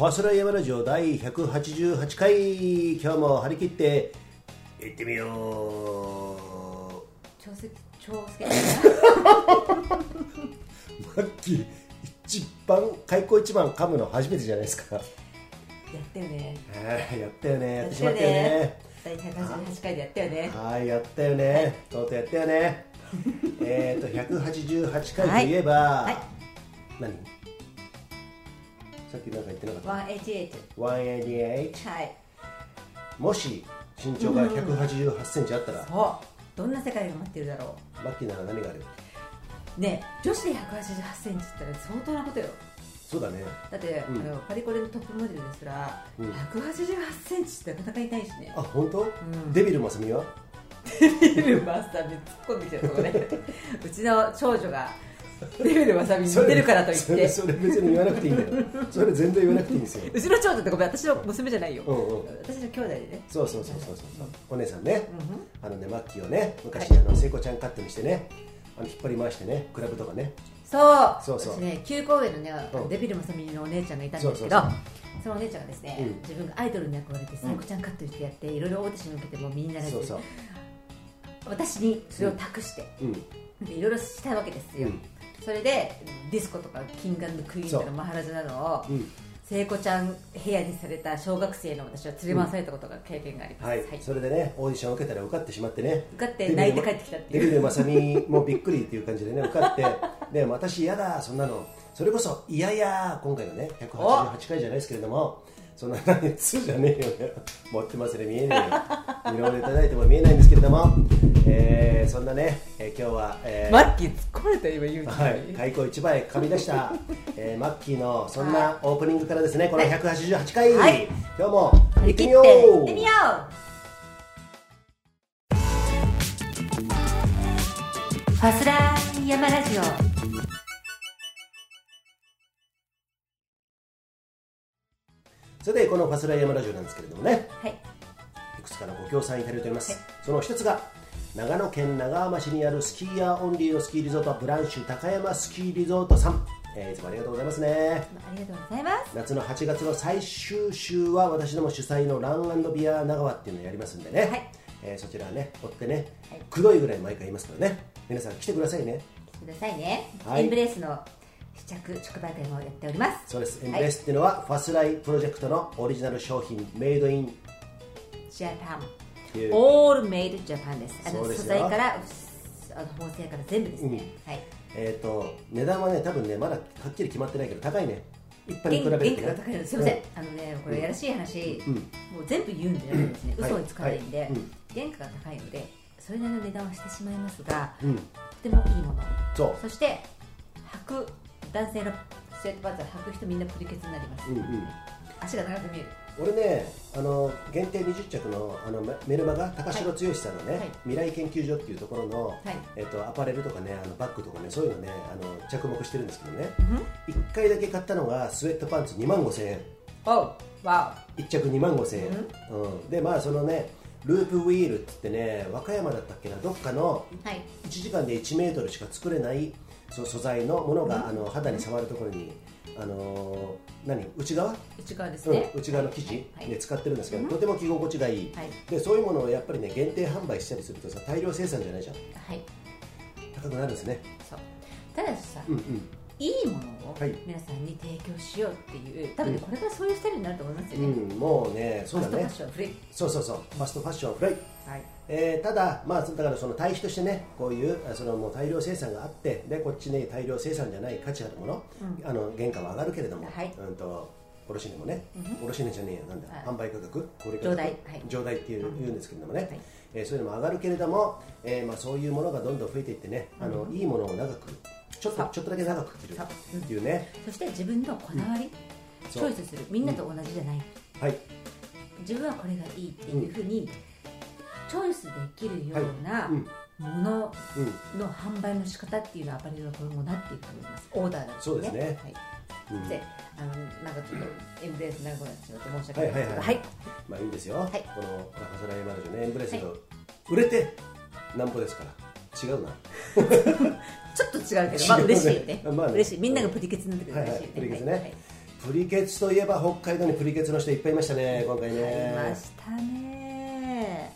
ファーストライヤマラジオ第188回。今日も張り切って行ってみよ超好き超好きう マッキー一番開口一番噛むの初めてじゃないですか。やったよね。はいやったよね。やってしまったよね。第188回でやったよね。はいやったよね、とうとうやったよね。えっと188回といえば、はい。何？さっきなんか言ってなかっ188た188はい。もし身長が188センチあったら、そう。どんな世界が待ってるだろマッキーなら何がある？うね女子で188センチって言ったら相当なことよ。そうだね。だって、うん。あのパリコレのトップモデルですら、うん。188センチってなかなかいないしね。あ本当、ん。デビルマスミは？デビルマスターに突っ込んできたとこね。うちの長女がデビルマサミに似てるからといって。それそれ別に言わなくていいんだよ。それ全然言わなくていいんですよ。うちの長女ってごめん。私の娘じゃないよ、うんうん。私の兄弟でね。そうそうそうそうそう。お姉さんね、うん。あのねマッキーをね昔、はい。あの聖子ちゃんカットにしてね。あの引っ張り回してねクラブとかね。そう。そうそう。私ね9個上のね、うん。デビルマサミのお姉ちゃんがいたんですけどそうそうそのお姉ちゃんがですね、うん。自分がアイドルに憧れて聖子ちゃんカットしてやって、いろいろオーディション受けてもみんなでそうそう。私にそれを託して、いろいろしたわけですよ、うんそれでディスコとかキングクイーンとかマハラジャなどをうん。聖子ちゃん部屋にされた小学生の私は連れ回されたことが経験があります、はい、それでねオーディションを受けたら受かってしまってね。受かって泣いて帰ってきたっていう。デビルマサミもびっくりっていう感じでね受かって。で私嫌だそんなの。それこそいやいや今回のね188回じゃないですけれどもそんな何つじゃねえよね。持ってますね見えねえよ。見ろいただいても見えないんですけれども、えーそんなね、えー今日は、えーマッキー突っ込まれた今言うに、はい、開口一枚噛み出した、えーマッキーのそんなオープニングからですね。この188回、はい。今日も行ってみよう。行ってみよう。ファスラー山ラジオそれでこのファスライヤマラジオなんですけれどもね。はい。いくつかのご協賛いただいております、はい。その一つが長野県長浜市にあるスキーヤーオンリーのスキーリゾートブランシュ高山スキーリゾートさん、えーいつもありがとうございますね。ありがとうございます。夏の8月の最終週は私ども主催のランビア長和っていうのをやりますんでね、はい。えーそちらはね追ってね、はい。くどいぐらい毎回言いますからね。皆さん来てくださいね。来てくださいね、はい。エンブレースの試着直売会もやっております。そうです。エンブレスっていうのは、ファスライプロジェクトのオリジナル商品メイドイン。ジャパン。オールメイドジャパンです。あのそうですよ。素材からあの縫製から全部ですね、はい。えー、と値段はね多分ねまだはっきり決まってないけど高いね。一般に比べ原るとね。原価が高いのですいません、あのねこれやらしい話、うん。もう全部言うんじゃないですね、うん嘘をつかないんで、はい。はいうん。原価が高いのでそれなりの値段はしてしまいますがうん。とてもいいもの。そそして履く男性のスウェットパンツを履く人みんなプリケツになります、う、うんうん、足が長く見える。俺ねあの限定20着のあのメメルマガ高城剛さんのね、はい。未来研究所っていうところの、はい。えっとアパレルとかねあのバッグとかねそういうのねあの着目してるんですけどね。うん。1回だけ買ったのがスウェットパンツ2万5000円。おうわ1着2万5000円、うん。でまあそのねループウィールって言ってね和歌山だったっけなどっかのおはい。1時間で1メートルしか作れないその素材のものが、あの肌に触るところに、あのー何？内側、内側ですうん。ね、内側の生地はい。で使ってるんですけど、とても着心地がいい、はい。でそういうものをやっぱりね限定販売したりするとさ大量生産じゃないじゃん。はい。高くなるんですね。そう。ただしさ、うんうんいいものをはい。皆さんに提供しようっていう多分ね、これからそういうスタイルになると思いますよね、うん、もうねそうだファねストファッションフリーそうそうそう。ファストファッションフライ。はい。えーただ、まあ、だからその対比としてねこういうあそのもう大量生産があってでこっちに大量生産じゃない価値あるもの、あの原価は上がるけれども、はい。うんと卸値もね、うん。卸値じゃねえよなんだ、はい。販売価格小売価格上代。はい。上代っていう、言うんですけれどもね、はい。えーそういうのも上がるけれども、えーまあ、そういうものがどんどん増えていってね、あのいいものを長くちょっとちょっとだけ長く着る。っていうね、そして自分のこだわり、チョイスする。みんなと同じじゃない、はい。自分はこれがいいっていうふうに、チョイスできるようなうん。ものうん。の販売の仕方っていうのはアパレルは今後なっていくと思います。オーダーだとそうですね。はい。うん。であのなんかちょっとエンブレース長くなってしまって申し訳ない。ですけどはいまあいいんですよ、い。このハサライマルジョね。エンブレスが売れてなんぼですから違うな。ちょっと違うけど、まあ嬉しいよね。まあね。嬉しい。みんながプリケツになってくれる嬉しい。プリケツね。はいプリケツといえば北海道にプリケツの人いっぱいいましたね今回ね。ましたね。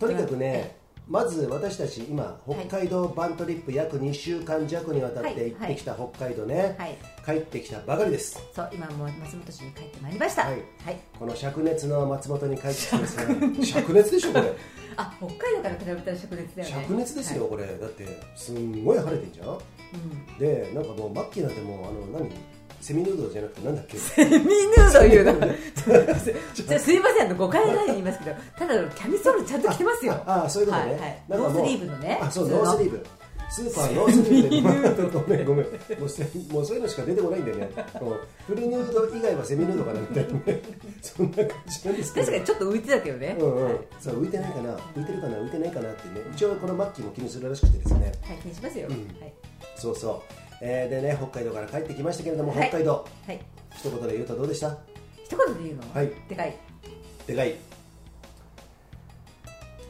とにかくねまず私たち今はい北海道バントリップ約2週間弱にわたって行ってきた北海道ね、はい。帰ってきたばかりです。そう今もう松本市に帰ってまいりました。はい。はい。この灼熱の松本に帰ってきてですね 灼熱でしょこれ。あ北海道から比べたら灼熱だよね。灼熱ですよ、はい。これ。だってすんごい晴れてんじゃん。うん。でなんかもうマッキーなんてもうあの何？セミヌードルじゃなくてなんだっけ？セミヌード言うのじゃあすいませんあの誤解ないで言いますけどた。だキャミソールちゃんと着てますよ。ああそういうことね、はいはい。ノースリーブのねあそうノースリーブ。スーパーノースリーブでごめん。ごめんもうせもうそういうのしか出てこないんだよね。フルヌード以外はセミヌードかなみたいなね。そんな感じなんですけど。確かにちょっと浮いてたけどね、うんうん、はい。そう浮いてないかな。浮いてるかな浮いてないかなってね。一応このマッキーも気にするらしくてですね。はい、気にしますよ、うん。はい。そうそう、えーでね北海道から帰ってきましたけれども、はい。北海道。はい。一言で言うとどうでした？一言で言うの、はい。でかい。でかい。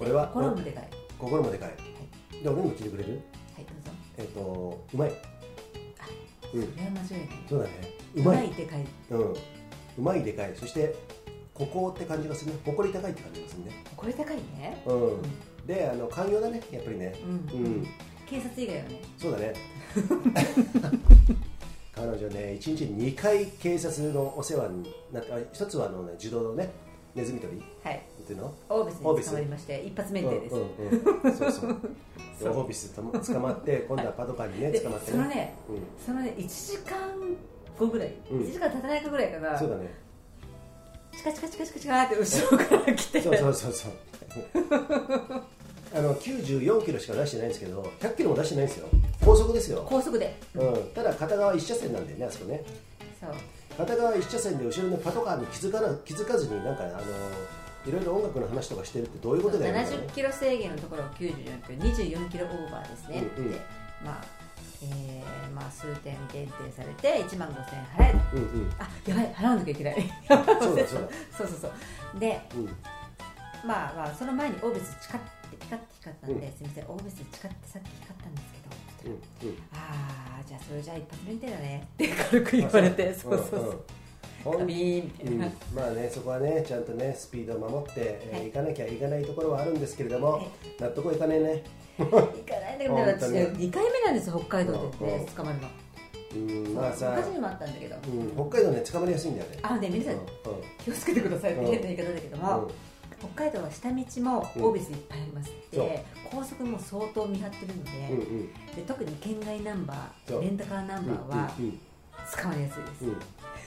俺は？心もでかい。心もでかい。で俺にも聞いてくれる？はいどうぞ。えっ、とうまい。うん。それは間違いないそうだね。うまい。でかい。うん。うまいでかい。そしてここって感じがするね。誇り高いって感じがするね。これ高いね。うん、であの寛容だね。やっぱりね。うん、うん警察以外はね。そうだね。彼女ね1日に2回警察のお世話になってあ一つはあの、ね、自動のねネズミ捕り。はい。っていうの？オービスに捕まりまして一発免停です、うんうんうん、そうそう。でそう。オービス捕まって今度はパトカーにねで捕まってそのねうそのね1時間後ぐらい、うん。1時間経たないかぐらいかん、な。そうだね。チカチカチカチカチカって後ろから来て。そうそうそうそうあの94キロしか出してないんですけど100キロも出してないんですよ。高速ですよ、高速で。うん、ただ片側1車線なんだよねあそこね。そう。片側1車線で後ろのパトカーに気づかな気づかずになんかあのいろいろ音楽の話とかしてるってどういうことだよ。ね70キロ制限のところを94キロ24キロオーバーですね、うんうん。でまあえーまあ、数点限定されて1万5000円払える。うんうん。あやばい払わなきゃいけない。そうだそうだ。そうそうそう。でうん。まあまあその前にオービスチカってピカって光ったんで、うん。すみませんオービスチカってさっき光ったんですけど、うんうん。ああじゃあそれじゃあ一発免停だね。って軽く言われてそう。そうそう、んまあねそこはねちゃんとねスピードを守って、えーはい。行かなきゃいけないところはあるんですけれども、はい。納得はいかねえね。行かないんだけど私ね2回目なんですよ北海道でうんね捕まるの、うんまあさ、昔にもあったんだけど、うん、北海道ね捕まりやすいんだよね。あね皆さんうん気をつけてくださいってうん変な言い方だけども、うん北海道は下道もオービスいっぱいあります、で高速も相当見張ってるので,、で特に県外ナンバーレンタカーナンバーはうんうん捕まりやすいです、うん。うん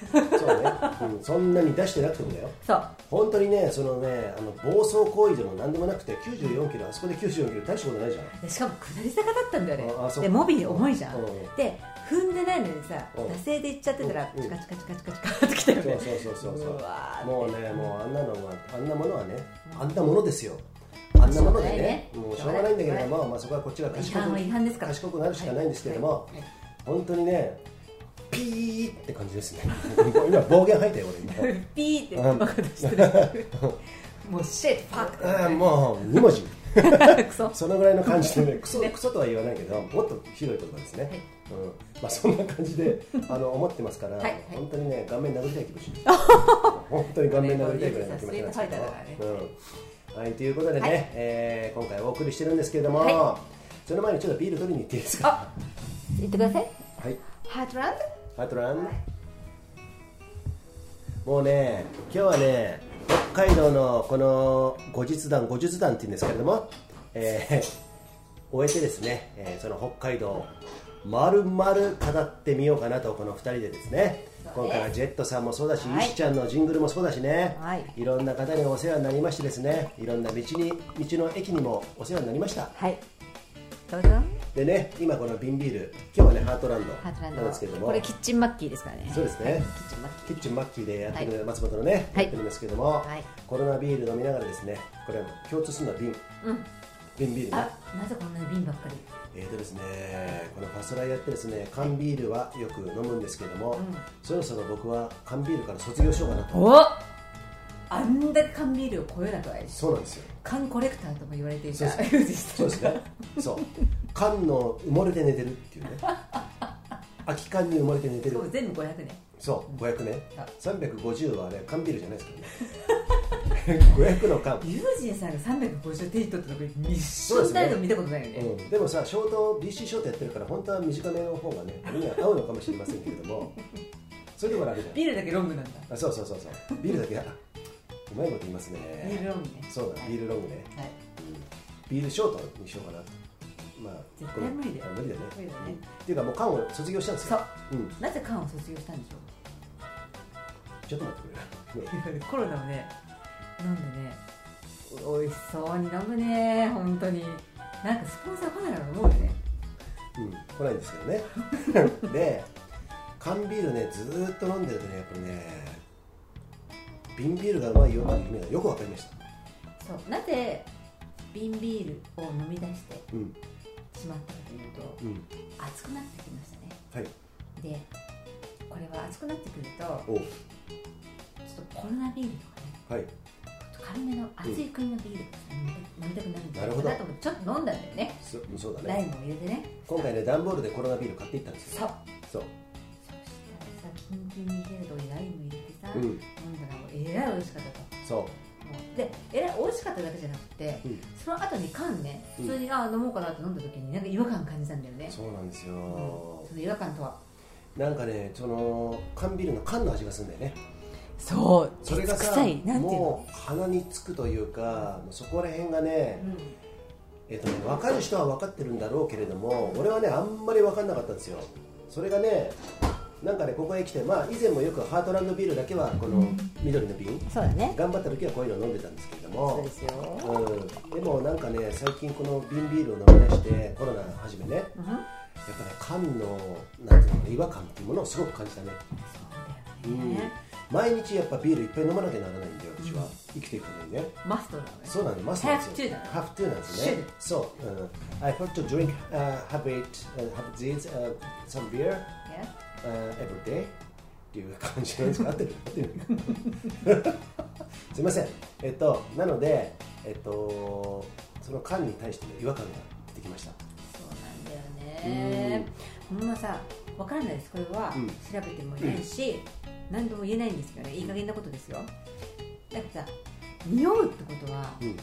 そうね、うん、そんなに出してなくてもだよ。そう。本当にねそのねあの暴走行為でも何でもなくて94キロあそこで94キロ大したことないじゃん。でしかも下り坂だったんだよね。ああそう。でモビー重いじゃん、うん。で踏んでないのにさうん。惰性で行っちゃってたらうん。チカチカチカチカチカってきたよね。そうそうそうそうそう。もうねもうあんなのはあんなものはねあんなものですよ。あんなものでねね。もうしょうがないんだけれども、まあ、そこはこっちが違賢く違反ですから。賢くなるしかないんですけれども、はいはい。本当にねピーって感じですね。今暴言吐いたよ俺。今ピーって出してる。もうシェットファックもう2文字。そのぐらいの感じでねクソクソとは言わないけどもっとひどい言葉ですね、はい。うん。まあ、そんな感じであの思ってますから、はい。はい本当にね顔面殴りたい気持ち。本当に顔面殴りたいぐらいの気持ちなんですけど、うん。はい、ということでね、はい。えー今回お送りしてるんですけれども、はその前にちょっとビール取りに行っていいですか？あ言ってください。はい。ハートランハートラン？もうね今日はね北海道のこの後日談後日談っていうんですけれども、えー終えてですね、えーその北海道まるまる語ってみようかなとこの2人でですね。今回はジェットさんもそうだし、はい。石ちゃんのジングルもそうだしね、はい。いろんな方にお世話になりましてですね。いろんな道に道の駅にもお世話になりました。はい。どうぞでね今この瓶ビール今日はねハートランドなんですけれども。これキッチンマッキーですからね。そうですね。はいキッチンマッキー。でやってる、は松本のね、はい。やってるんですけども、はい。コロナビール飲みながらですねこれは共通するのは瓶。ーうん。瓶ビールね。あなぜこんなに瓶ばっかり？えーとですねこのファストライやってですね缶ビールはよく飲むんですけども、うん。そろそろ僕は缶ビールから卒業しようかなと。おあんだけ缶ビールを超えなくないしそうなんですよ。缶コレクターとも言われていたそうです。ね。そう。缶の埋もれて寝てるっていうね。空き缶に埋もれて寝てる。そう全部500ね。そう500ね。そう350はね缶ビールじゃないですからね。500の缶。ユージンさんが350手に取った時に一瞬たりと見たことないよね。うん、でもさショート BC ショートやってるから本当は短めの方がねみんな合うのかもしれませんけれども。そういうところあるじゃん。ビールだけロングなんだ。あそうそうそうそう。ビールだけ。あうまいこと言いますね。ビールロングね。そうだ、はい。ビールロングね、はい。うん。ビールショートにしようかなまあ絶対無理だよ。あ無理だね。無理だね。うん。っていうかもう缶を卒業したんですそう。ようん。なぜ缶を卒業したんでしょちょっと待ってくれ。ね うコロナをね飲んでね。美味しそうに飲むね本当に。なんかスポンサー来ないかなと思うよね。うん、来ないんですけどね。で缶ビールねずーっと飲んでるとねやっぱりね瓶ビールがうまいよっていう意味がよくわかりました。そうなぜ瓶ビールを飲み出してうん。しまったかというとうん。熱くなってきましたね。はい。でこれは熱くなってくるとおう。ちょっとコロナビールとかね。はい。軽めの熱い国のビールが飲みたくなるんじゃなるほどかなと思ってちょっと飲んだんだよね。そそうだね。ライムを入れてね。今回ね段ボールでコロナビール買っていったんですそう。よそうそしたらさキンキンに冷えるとライム入れてさ、うん。飲んだらえらい美味しかったと。そもう。でえらい美味しかっただけじゃなくて、うん。その後に缶ねうん。普通に、あ飲もうかなって飲んだ時になんか違和感感じたんだよね。うそうなんですよ、うん。その違和感とは？なんかねその缶ビールの缶の味がするんだよね。そう。それがさ臭い。なんていうの？もう鼻につくというかもうそこら辺がね、うん。えっとね、分かる人は分かってるんだろうけれども俺はねあんまり分かんなかったんですよ。それがねなんかねここへ来てまあ以前もよくハートランドビールだけはこの緑の瓶そうだね。頑張った時はこういうの飲んでたんですけれども。そうですよ、うん、でもなんかね最近この瓶ビールを飲み出してコロナ始めね。やっうん、ぱね缶のなんていうの違和感っていうものをすごく感じたね。そうだよね、毎日やっぱビールいっぱい飲まなきゃならないんで私は、生きていくのにね。マストなのね。そうなんでマストなんですよ。Have to な。んですね。そう、うん、I have to drink、uh, have it、uh, have this、uh, some beer、Yeah? Uh, every day っていう感じなんですか合ってる合ってるすいません。えっとなのでえっとその缶に対しての違和感が出てきました。そうなんだよね。まあさわからないです。これはうん。調べてもいないし、何とも言えないんですけどね。いい加減なことですよ。だってさ匂うってことはうん。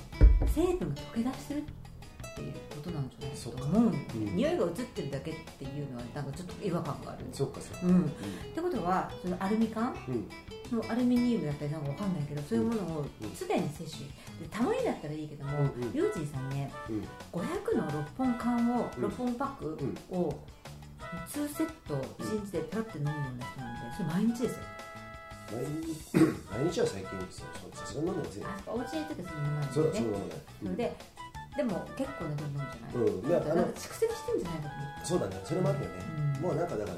成分が溶け出してるっていうことなんじゃない？か。と思う匂いが移ってるだけっていうのはなんかちょっと違和感があるそうかそうか。うん、ってことはそのアルミ缶？うん。のアルミニウムだったりなんかわかんないけどそういうものをうん。常に摂取。でたまにだったらいいけども、うんうん。ユージーさんねうん。500の6本缶を、うん。6本パックを2セット1日でペロって飲むような人なんでそれ毎日ですよ。毎日毎日は最近ですよ。そうさすがに飲んでませんお家にいる時はそんな飲まないそうだそうだねそれででも結構な量飲むじゃない、うん。なんか蓄積してんじゃないそうだね。それもあるよね、うん。もうなんかだから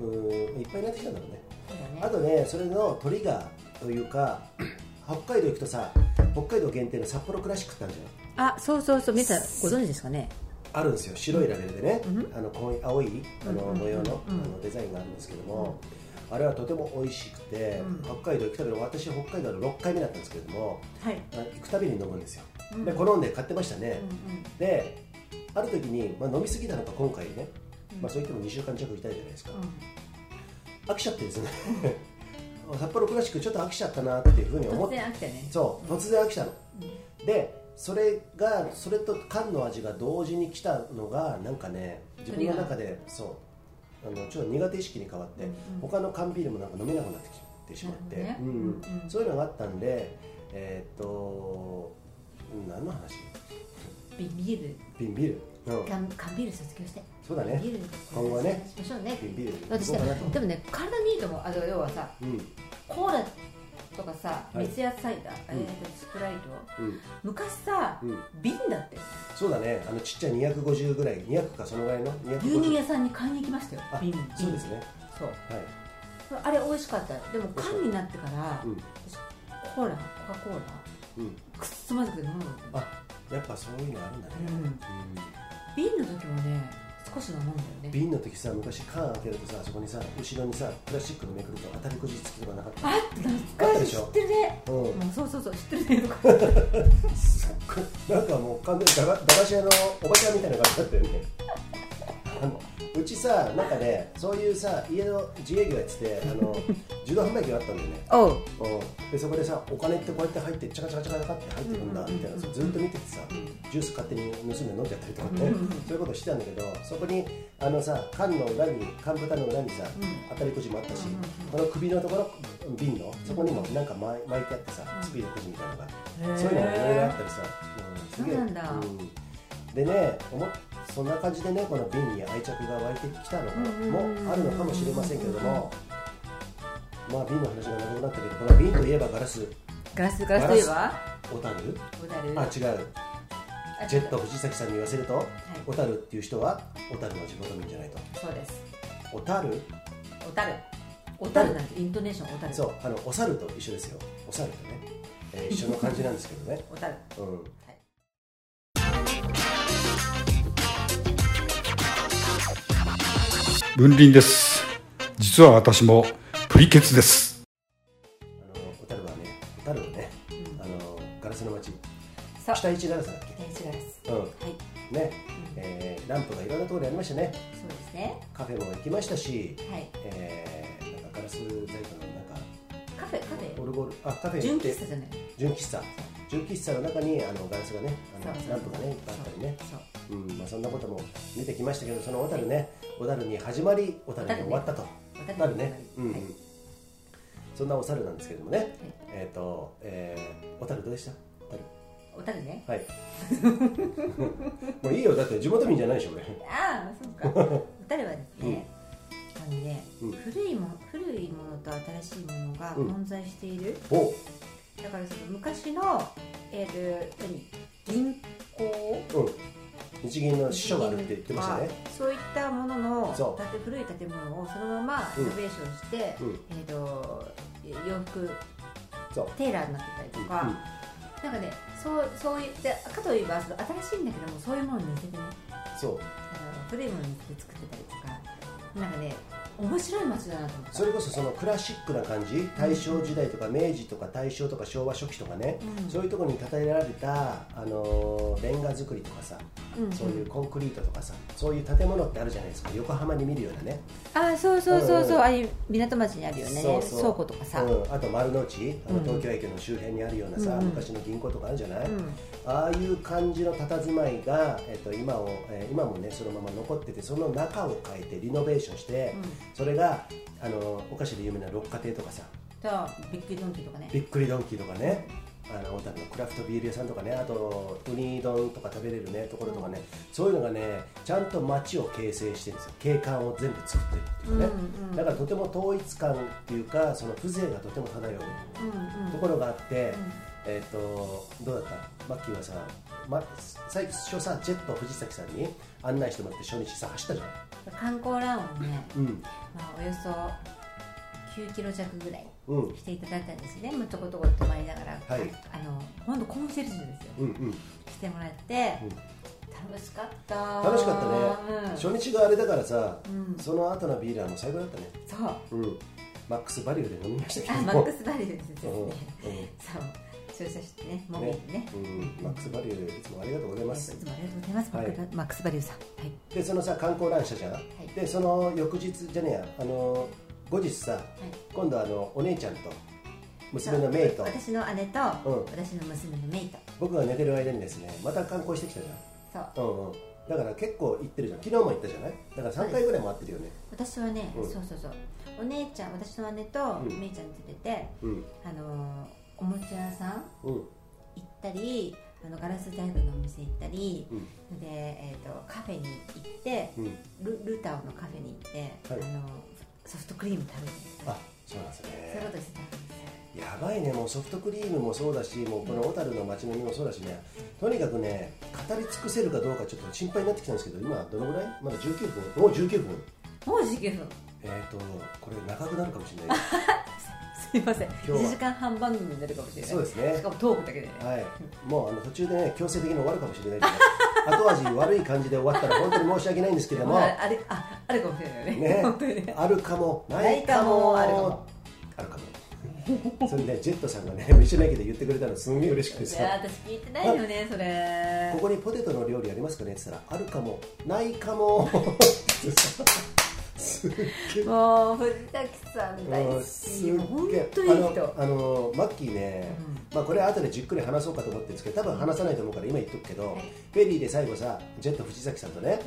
うーんいっぱいになってきたんだろうね。ね。あとねそれのトリガーというか 北海道行くとさ北海道限定の札幌クラシックってあるじゃん。あそうそうそう。皆さんご存知ですかね？あるんですよ。白いラベルでね、うん。あの青いあのうんうん模様の,、うん。あのデザインがあるんですけども、あれはとても美味しくて、うん。北海道行くたびに私北海道の6回目だったんですけれどもはい、あ行くたびに飲むんですよ、うん。で好んで買ってましたね、うんうん。である時に、まあ、飲みすぎたのか今回ね、まあ、そう言っても2週間弱いたいじゃないですか、飽きちゃってですね。札幌クラシックちょっと飽きちゃったなっていうふうに思突って然飽きたよね。そう突然飽きたの、でそれがそれと缶の味が同時に来たのがなんかね自分の中でそうあのちょっと苦手意識に変わって、うんうん。他の缶ビールもなんか飲めなくなってきてしまって、ね。うんうん。うんそういうのがあったんでえーっと何の話？ビビール。瓶ビール、うん、缶缶ビール卒業して。そうだね。ビール。今後はね。しましょうね。瓶ビール。でもね体にいいと思う。あの要はさうん。コーラとかさはい。水やサイダー、うん。えーとスプライト。うん。昔さ、うん。瓶だって。そうだね。あのちっちゃい250ぐらい200かそのぐらいの？250牛乳屋さんに買いに行きましたよ。あ瓶瓶。そうですね。そう。はい。あれ美味しかった。でも缶になってから、コーラコカ・コーラうん。くっそまずくて飲むの。あやっぱそういうのあるんだね、瓶の時はね少しは飲んだよね。瓶の時さ昔缶開けるとさそこにさ後ろにさプラスチックのめくると当たりくじ付きとかなかった。あ懐かしい。知ってる。ねうん。もうそうそうそう知ってるね。と かすっごい。なんかもう完全に駄菓駄菓子屋のおばちゃんみたいな感じだったよね。あのうちさなんかねそういうさ家の自営業やっててあの 自動販売機があったんだよね。おう。うん。でそこでさお金ってこうやって入ってチャカチャカチャカチャカって入ってくんだみたいなずっと見ててさジュース勝手に盗んで飲んじゃったりとかねそういうことしてたんだけどそこにあのさ缶の裏に缶蓋の裏にさうん。当たりくじもあったしこの首のところ瓶のそこにもなんか巻い巻いてあってさうん。スピードくじみたいなのがそういうのがいろいろあったりさ、うん、すげえ。そうなんだ。うんでねそんな感じでねこの瓶に愛着が湧いてきたのもあるのかもしれませんけれどもまあ瓶の話が長くなったけどこの瓶といえばガラス。ガラスガラスといえば？小樽？小樽。あ違う。あジェット藤崎さんに言わせるとはい。小樽っていう人は小樽の地元民じゃないと。そうです。小樽。小樽。小樽なんてイントネーション小樽。そうあのお猿と一緒ですよ。お猿とね、えー一緒の感じなんですけどね。小樽。うん文林です。実は私もプリケツです。あの小樽はね小樽はねうん。あのガラスの街。そう。北一ガラスだっけ？電子ガラス。うん。はい。ね、えーランプがいろんなところにありましたね。そうですね。カフェも行きましたし、はい。えーなんかガラス細工のなんかカフェカフェ？オルゴール。あカフェ純喫茶じゃない。純喫茶。純喫茶の中にあのガラスがねあのランプがねいっぱいあったりね。そうう。んまあ、そんなことも見てきましたけどその小樽ね小樽に始まり小樽に終わったと。小樽なるね、うんうん。はい。そんなお猿なんですけどもね、えっ、と、えー、小樽どうでした？小樽。ね。はい。もういいよ。だって地元民じゃないでしょ俺。ああそうか。小樽はですね、あのね、うん。古いも古いものと新しいものがうん。混在している、お。だからその昔のえー、と何？銀行？うん。日銀の支所があるって言ってましたね。そういったもののそう。建て古い建物をそのままうん。リノベーションして、うん。えー、と洋服そう。テーラーになってたりとか、うんなんかねそうそういったかといえばその新しいんだけどもそういうものに似せてね。そう。あの古いものに似せて作ってたりなん。かね面白い街だなと思った。それこそそのクラシックな感じ大正時代とか明治とか大正とか昭和初期とかね、うん。そういうところに建てられた、あのーレンガ作りとかさ、うんそういうコンクリートとかさそういう建物ってあるじゃないですか。横浜に見るようなね。あそうそうそうそう、う。んああいう港町にあるよね。倉庫とかさ、うん、あと丸の内あのうん。東京駅の周辺にあるようなさ、うん。昔の銀行とかあるじゃない、うん。ああいう感じの佇まいが、えっと今をえー今もねそのまま残っててその中を変えてリノベーションして、うんそれがあのお菓子で有名な六花亭とかさ。じゃあビッグドンキーとかね。びっくりドンキーとかね。あの小樽のクラフトビール屋さんとかね。あとウニ丼とか食べれるねところとかね、そういうのがねちゃんと街を形成してるんですよ。景観を全部作ってるっていうかね、うんうん。だからとても統一感っていうかその風情がとても漂ううんうん。ところがあって、うん。えっ、とどうだった？マッキーはさ、ま、最初さジェット藤崎さんに案内してもらって初日さ走ったじゃ観光ランをね、んうん。まあ、およそ9キロ弱ぐらいうん。していただいたんですね。もうちょこちょこ泊まりながら、はい。あの本当コンシェルジュですよ。うんうん。してもらって、うん。楽しかった。楽しかったね、初日があれだからさ、うん。その後のビールはもう最高だったね。うん、そう。うん。マックスバリューで飲みましたけど。マックスバリューですね、うん。うん。そう駐車してねもみねにね。うん、マックスバリューいつもありがとうございます。いつもありがとうございます、はい。マックスバリューさん。はい。でそのさ観光ランしたじゃん、い。でその翌日じゃねえやあの後日さ、今度あのお姉ちゃんと娘のメイと私の姉と、うん。私の娘のメイと僕が寝てる間にですねまた観光してきたじそうゃん、う。んうん、だから結構行ってるじゃん。昨日も行ったじゃない？だから3回ぐらい回ってるよね。私はね、うん。そうそうそう。お姉ちゃん私の姉とうん。メイちゃん連れて、うん。あのーおもちゃ屋さんうん。行ったりあのガラス細工のお店行ったり、うん。で、えー、とカフェに行ってうん。ルルタオのカフェに行って、はい。あのソフトクリーム食べてあそうなんですそういうねことしてたんです。よやばいね。もうソフトクリームもそうだしもうこの小樽の街並みもそうだしね。とにかくね語り尽くせるかどうかちょっと心配になってきたんですけど今どのぐらい？まだ19分？もう19分。もう19分。えっ、ー、とこれ長くなるかもしれない すいません。日は。1時間半番組になるかもしれない。そうですね。しかもトークだけで。ね、はい、もうあの途中でね強制的に終わるかもしれない。けど後味悪い感じで終わったら本当に申し訳ないんですけども。ま あ、あれああるかもしれないよね。ね。本当にね。あるかもなないいかもあるかも。あるかも。それでジェットさんがね道の駅で言ってくれたのすんげえ嬉しくていさや私聞いてないよねそれ。ここにポテトの料理ありますかねって言ったらあるかもないかも もう藤崎さん大好すき。もう本当いい人。あのあのマッキーね、まあ、これ後でじっくり話そうかと思ってるんですけど多分話さないと思うから今言っとくけど、はい。フェリーで最後さジェット藤崎さんとね、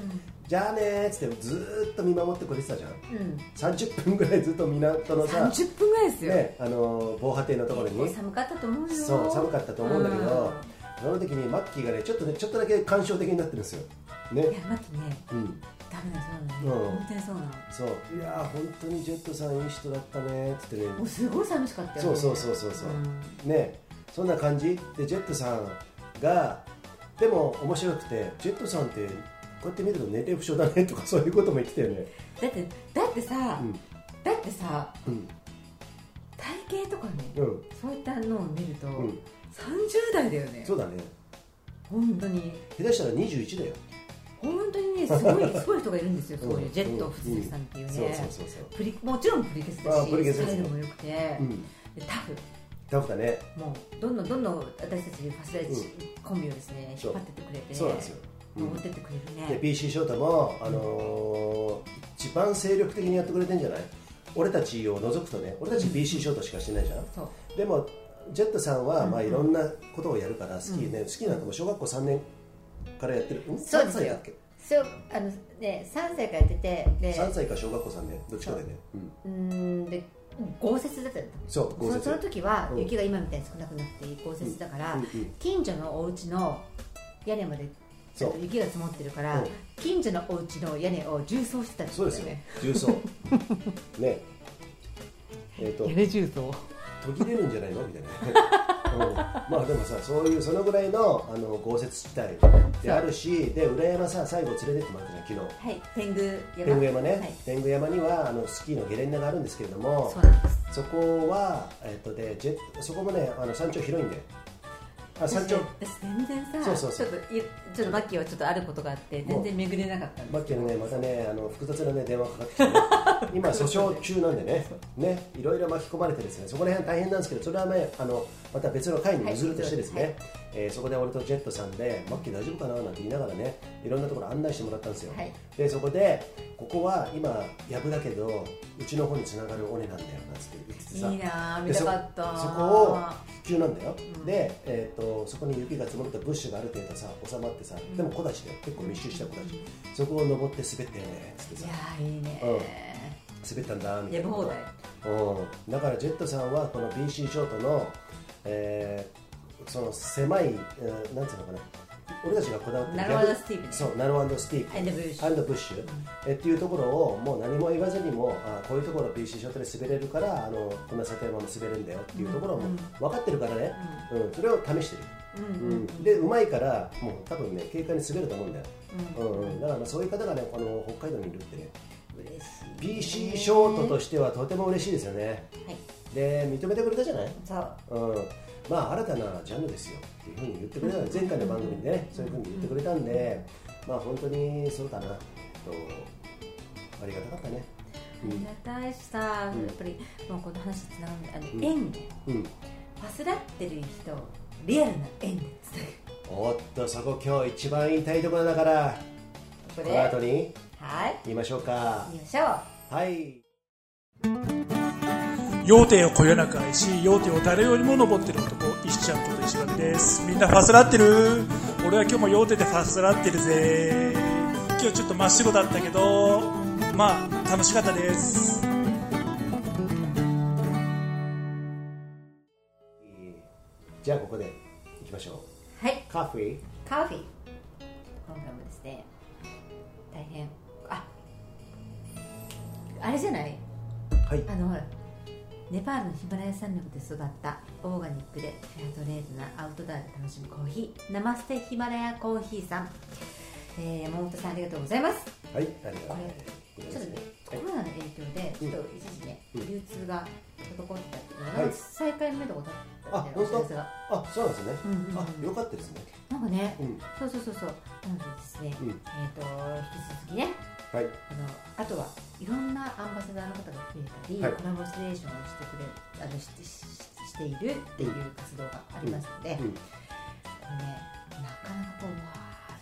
じゃあねーっつってずーっと見守ってくれてたじゃん。うん。30分ぐらいずっと港のさ、30分ぐらいですよ、ね、あの防波堤のところに。寒かったと思うよ。そう寒かったと思うんだけど、その時にマッキーがねちょっとねちょっとだけ感傷的になってるんですよ。ね。いやマキね。うんダメなそうなの、うん。本当にそうなの。そう。いやー本当にジェットさんいい人だったねっつってね。もうすごい寂しかったよ、ね、そうそうそうそうそう、ん。ね。そんな感じ？でジェットさんがでも面白くてジェットさんってこうやって見ると年齢不詳だねとかそういうことも言ってたよね。だってだってさ、うん。だってさうん。体型とかね、うん。そういったのを見ると、うん。30代だよね。そうだね。本当に。下手したら21だよ本当にね すごいすごい人がいるんですよそういうジェットうん藤崎さんっていうね、もちろんプリケツだしあプリケツですスタイルも良くて、うん。でタフ。タフだね。もうどんどんどんどん私たちファスライチコンビをですね、そう。引っ張ってってくれてそうなんですよ、うん。持ってってくれるでね PC ショートも、あのー一番精力的にやってくれてんじゃない？俺たちを除くとね俺たち PC ショートしかしてないじゃん、でもジェットさんは、まあ、うんいろんなことをやるからスキーね、スキーなんかも小学校3年からやってる？ん？そうですよ3歳だっけ？そうあのね3歳からやっててで3歳か小学校3年どっちかでね、う。ん、うーんで豪雪だったの。そう豪雪。そその時はうん。雪が今みたいに少なくなって豪雪だから、うんうん近所のお家の屋根までちょっと雪が積もってるから、うん。近所のお家の屋根を重装してたんそうですよ。ね重曹ね。えっ、と。屋根重装途切れるんじゃないの？みたいな、うん、まあでもさそういうそのぐらいのあの豪雪地帯であるしで裏山さ最後連れてってもらったじゃん昨日。はい天狗山。天狗山ね、はい、天狗山にはあのスキーのゲレンデがあるんですけれどもそうなんです。そこは、えっとでジェそこもねあの山頂広いんで。あ山頂。全然さそうそうそう。ちょっといちょっとマッキーはちょっとあることがあって全然巡れなかったんですマッキーのねまたねあの複雑なね電話かかってきて、ね、今訴訟中なんでね。ねいろいろ巻き込まれてですねそこら辺大変なんですけどそれはねあのまた別の会に譲るとしてですね、はい。えーそこで俺とジェットさんでマッキー大丈夫かななんて言いながらねいろんなところ案内してもらったんですよ、はい。でそこでここは今藪だけどうちの方につながる尾根なんだよなんつって言っててさ。いいなぁ見たかったそこを急なんだよ、うん。で、えー、とそこに雪が積もるとブッシュがある程度さ収まってさ、ん。でも木立で結構密集した木立、そこを登って滑ったよねっつってさ。いやーいいね。滑ったんだみたいな。やり放題。うん、だからジェットさんはこの BC ショートの、えーその狭い、えーなんつうのかな。俺たちがこだわってる narrow steep ね。そう narrow steep。and bush and bush、えっていうところをもう何も言わずにもあこういうところ BC ショートで滑れるからあのこんな里山も滑るんだよっていうところもうん。分かってるからね、うん。それを試してる、うんうん。うん。でうまいからもう多分ね軽快に滑ると思うんだよ、ううんうん、だからまあそういう方がねこの北海道にいるってね。嬉しい。BC ショートとしてはとても嬉しいですよね。はいで認めてくれたじゃない？そう。うん、まあ新たなジャンルですよっていうふうに言ってくれた。前回の番組でねそういうふうに言ってくれたんでまあ本当にそうかなとありがたかったね。ありがたいしさ、うん。やっぱりもうこの話つながるんであの、うん。縁ねうん。ファスラってる人リアルな縁でつなおっとそこ今日一番言いたいところだから。この後にはい。言いましょうか。行きましょう。はい要点をこよなく愛し要点を誰よりも登ってる男石ちゃんこと石上です。みんなファスラってる俺は今日も要点でファスラってるぜ。今日ちょっと真っ白だったけどまあ楽しかったです。じゃあここでいきましょう。はい。カフェ？カーフィー今回もですね大変。ああれじゃない？はい。あのほらネパールのヒマラヤ山脈で育ったオーガニックでフェアトレードなアウトドアで楽しむコーヒー。ナマステヒマラヤコーヒーさん、えー、山本さんありがとうございます。はいありがとうこれちょっとねコロナの影響でちょっと一時ね、うん。流通が滞ってたっていうのが、はい。再開の目処が立ったあみたいなお知らせが。あそうなんですね、うんうんうん。あよかったですね。なんかね、うん。そうそうそうそう。なのでですね、うん。えっ、と引き続きねはい。あのあとはいろんなアンバサダーの方が増えたり、はい。コラボレーションをしてくれあのしししているっていう活動がありますので、うん。これねなかなかこうわ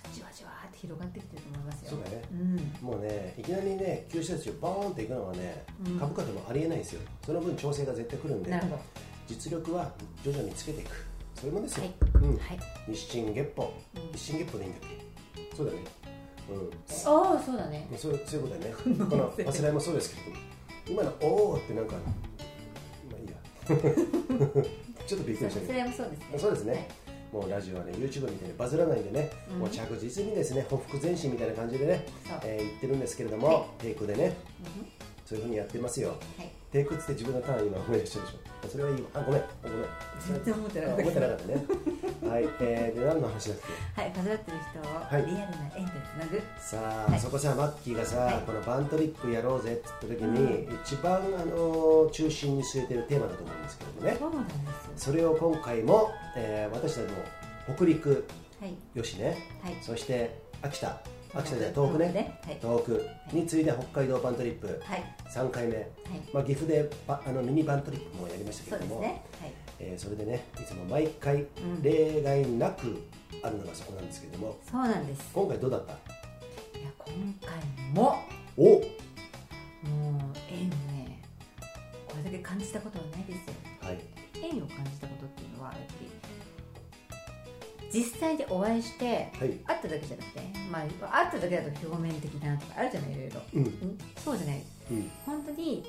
ーじわじわって広がってきてると思いますよ。そうだね。うん。もうねいきなりね救世主ボーンっていくのはね、うん。株価でもありえないんですよ。その分調整が絶対来るんで実力は徐々につけていく。そういうもんですよ、はい。うん。はい。日進月歩、うん。日進月歩でいいんだっけ？そうだね。うんああそうだねそうそういうことだよね。この忘れもそうですけど今の「おお」ってなんかまあいいや。ちょっとびっくりしたけど。それもそうですね。そうですね、もうラジオはね YouTube みたいにバズらないんでね、うん。もう着実にですねほふ前進みたいな感じでね、えー言ってるんですけれども、はい。テイクでねそういうふうにやってますよ。はいテイクっつって自分のターン今思い出してるでしょ。それはいいわあごめん。ごめん全然思ってなかった思ってなかったね。はい、えー、で何の話だっけ？はい、数えてる人をはい。リアルな縁でつなぐ、さあ、はい。そこさマッキーがさ、はい。このバントリップやろうぜって言った時に、一番あのー中心に据えてるテーマだと思うんですけどもね。そうなんですよ。それを今回も、えー私たちも北陸はい。よしね。はい。そして秋田秋田じゃ東北ね。はい。東北に次いで北海道バントリップ。はい。3回目、はい。まあ、岐阜でバあのミニバントリップもやりましたけども。ですね。はい。えーそれでねいつも毎回ん。例外なくあるのがそこなんですけれども。そうなんです。今回どうだった？いや今回も。お！もう縁ねこれだけ感じたことはないですよ。はい。縁を感じたことっていうのはやっぱり実際にお会いしてはい。会っただけじゃなくて、まあ、会っただけだと表面的なとかあるじゃないいろいろ、うん。うん。そうじゃない。うん。本当に、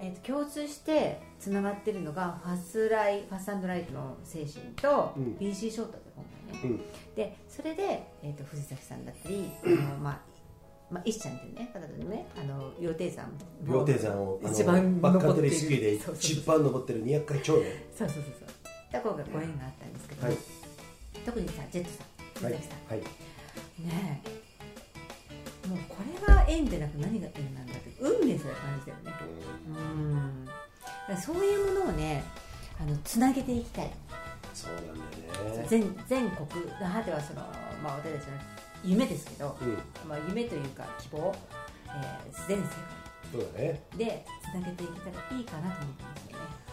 えー、と共通してつながってるのがファスライファスライトの精神とうん。BC ショートで今回ね、うん。でそれで、えー、と藤崎さんだったりあの、まあまあ、石ちゃんっていうね方でねあの羊蹄山。の両手山を一番バックカントリースキーで一番登ってる200回超年そうそうそうそう。だこがご縁があったんですけど、はい特にさジェットさんはい藤崎さん、はいねえもうこれが縁でなく何が縁なんだって運命すら感じたよね。うん。そういうものをねあのつなげていきたい。そうなんだよね。全全国なではその、まあ、私たちの夢ですけど、うん。まあ、夢というか希望、えー、全世そうだね。界でつなげていけたらいいかなと思ってますよね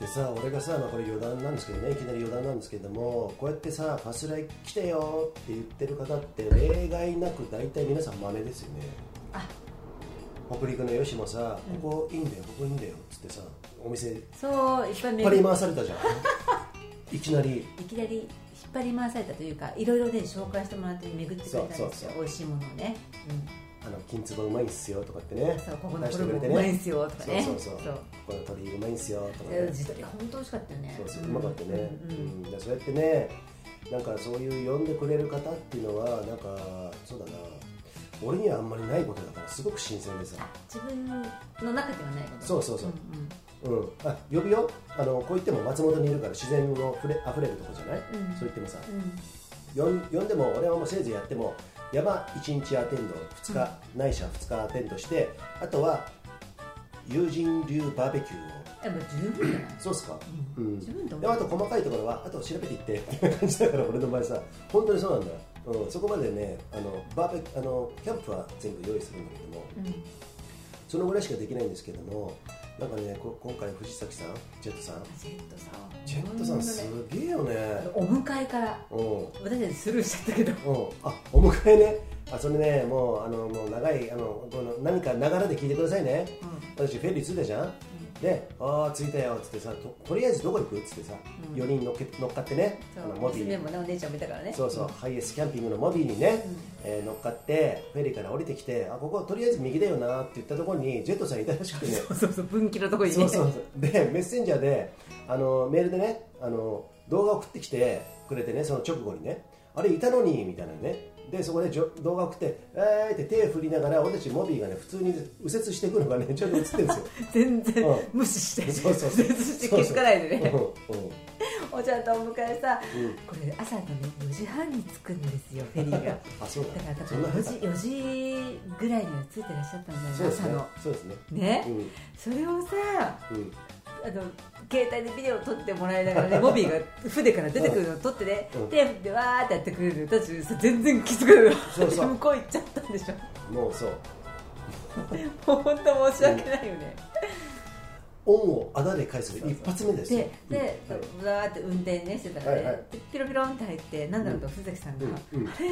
でさ俺がさ、まあ、これ余談なんですけどねいきなり余談なんですけどもこうやってさファスライ来てよって言ってる方って例外なく大体皆さん真似ですよね。あ。北陸のよしもさ、うん。ここいいんだよここいいんだよっつってさお店引っそういっぱい張り巡っ回されたじゃん。いきなり。いきなり引っ張り回されたというかいろいろね紹介してもらって巡ってくれたんですよ美味しいものをね、あの金壺うまいんすよとかってね。うん、そうここの出してこれもくれてねうまいんすよとかね。そうそうそう。ここの鶏うまいんすよとかね。で自撮り本当美味しかったよね。そうそううまかったね、うんうん。そうやってねなんかそういう呼んでくれる方っていうのはなんかそうだな。俺にはあんまりないことだからすごく新鮮でさあ自分の中ではないこと。そうそうそう。うんうん。うん。あ呼ぶよ。あのこう言っても松本にいるから自然のふれ溢れるとこじゃない、うん。そう言ってもさ。呼んでも俺はもうせいぜいやっても山1日アテンド2日、ないしは2日アテンドしてあとは友人流バーベキューを。えもう十分じゃない？そうっすか？うん。十分とあと細かいところはあと調べていって。って感じだから俺の場合さ本当にそうなんだよ、うん、そこまでねあのバーベあのキャンプは全部用意するんだけども。うんそのぐらいしかできないんですけどもなんかねこ今回藤崎さんジェットさん。ジェットさんジェットさんすげえよね。お迎えからうん。私たちスルーしちゃったけど。うん、あお迎えね。あそれねもうあのもう長いあのこの何かながらで聞いてくださいね。私フェリー着いたじゃん、で「ああ着いたよ」っつってさととりあえずどこ行く？っつってさ、うん。4人乗っけ乗っかってね。あのモビー娘もねお姉ちゃんもいたからね。そうそう、ハイエースキャンピングのモビーにね、えー乗っかってフェリーから降りてきてあこことりあえず右だよなって言ったところにジェットさんいたらしくてね。そうそうそう分岐のとこにね。そうそうそう。でメッセンジャーであのメールでねあの動画送ってきてくれてねその直後にね。あれいたのにみたいなねでそこで動画送って「えー」って手振りながら俺たちモビーがね普通に右折していくのがねちょっと映ってるんですよ。全然うん。無視してそうそうそう。無視して気づかないでね。おちゃんとお迎えさうん。これ朝のね4時半に着くんですよフェリーが。あそうだ。だから多分4時 ,4 時ぐらいには着いてらっしゃったんだよね。朝の。そうですね。ね、うん。それをさうん。あの携帯でビデオ撮ってもらいながらね モビーが船から出てくるのを撮ってね、うん。手振ってわーってやってくれるたちさ全然気づかないそうそう。向こう行っちゃったんでしょ。もうそう。もう本当申し訳ないよね、恩をあだで返す一発目ですよ。でで、うんわーって運転ねしてたらね、はいはい。でピロピロンって入ってなんだろうと藤崎さんが、うん。うん。あれ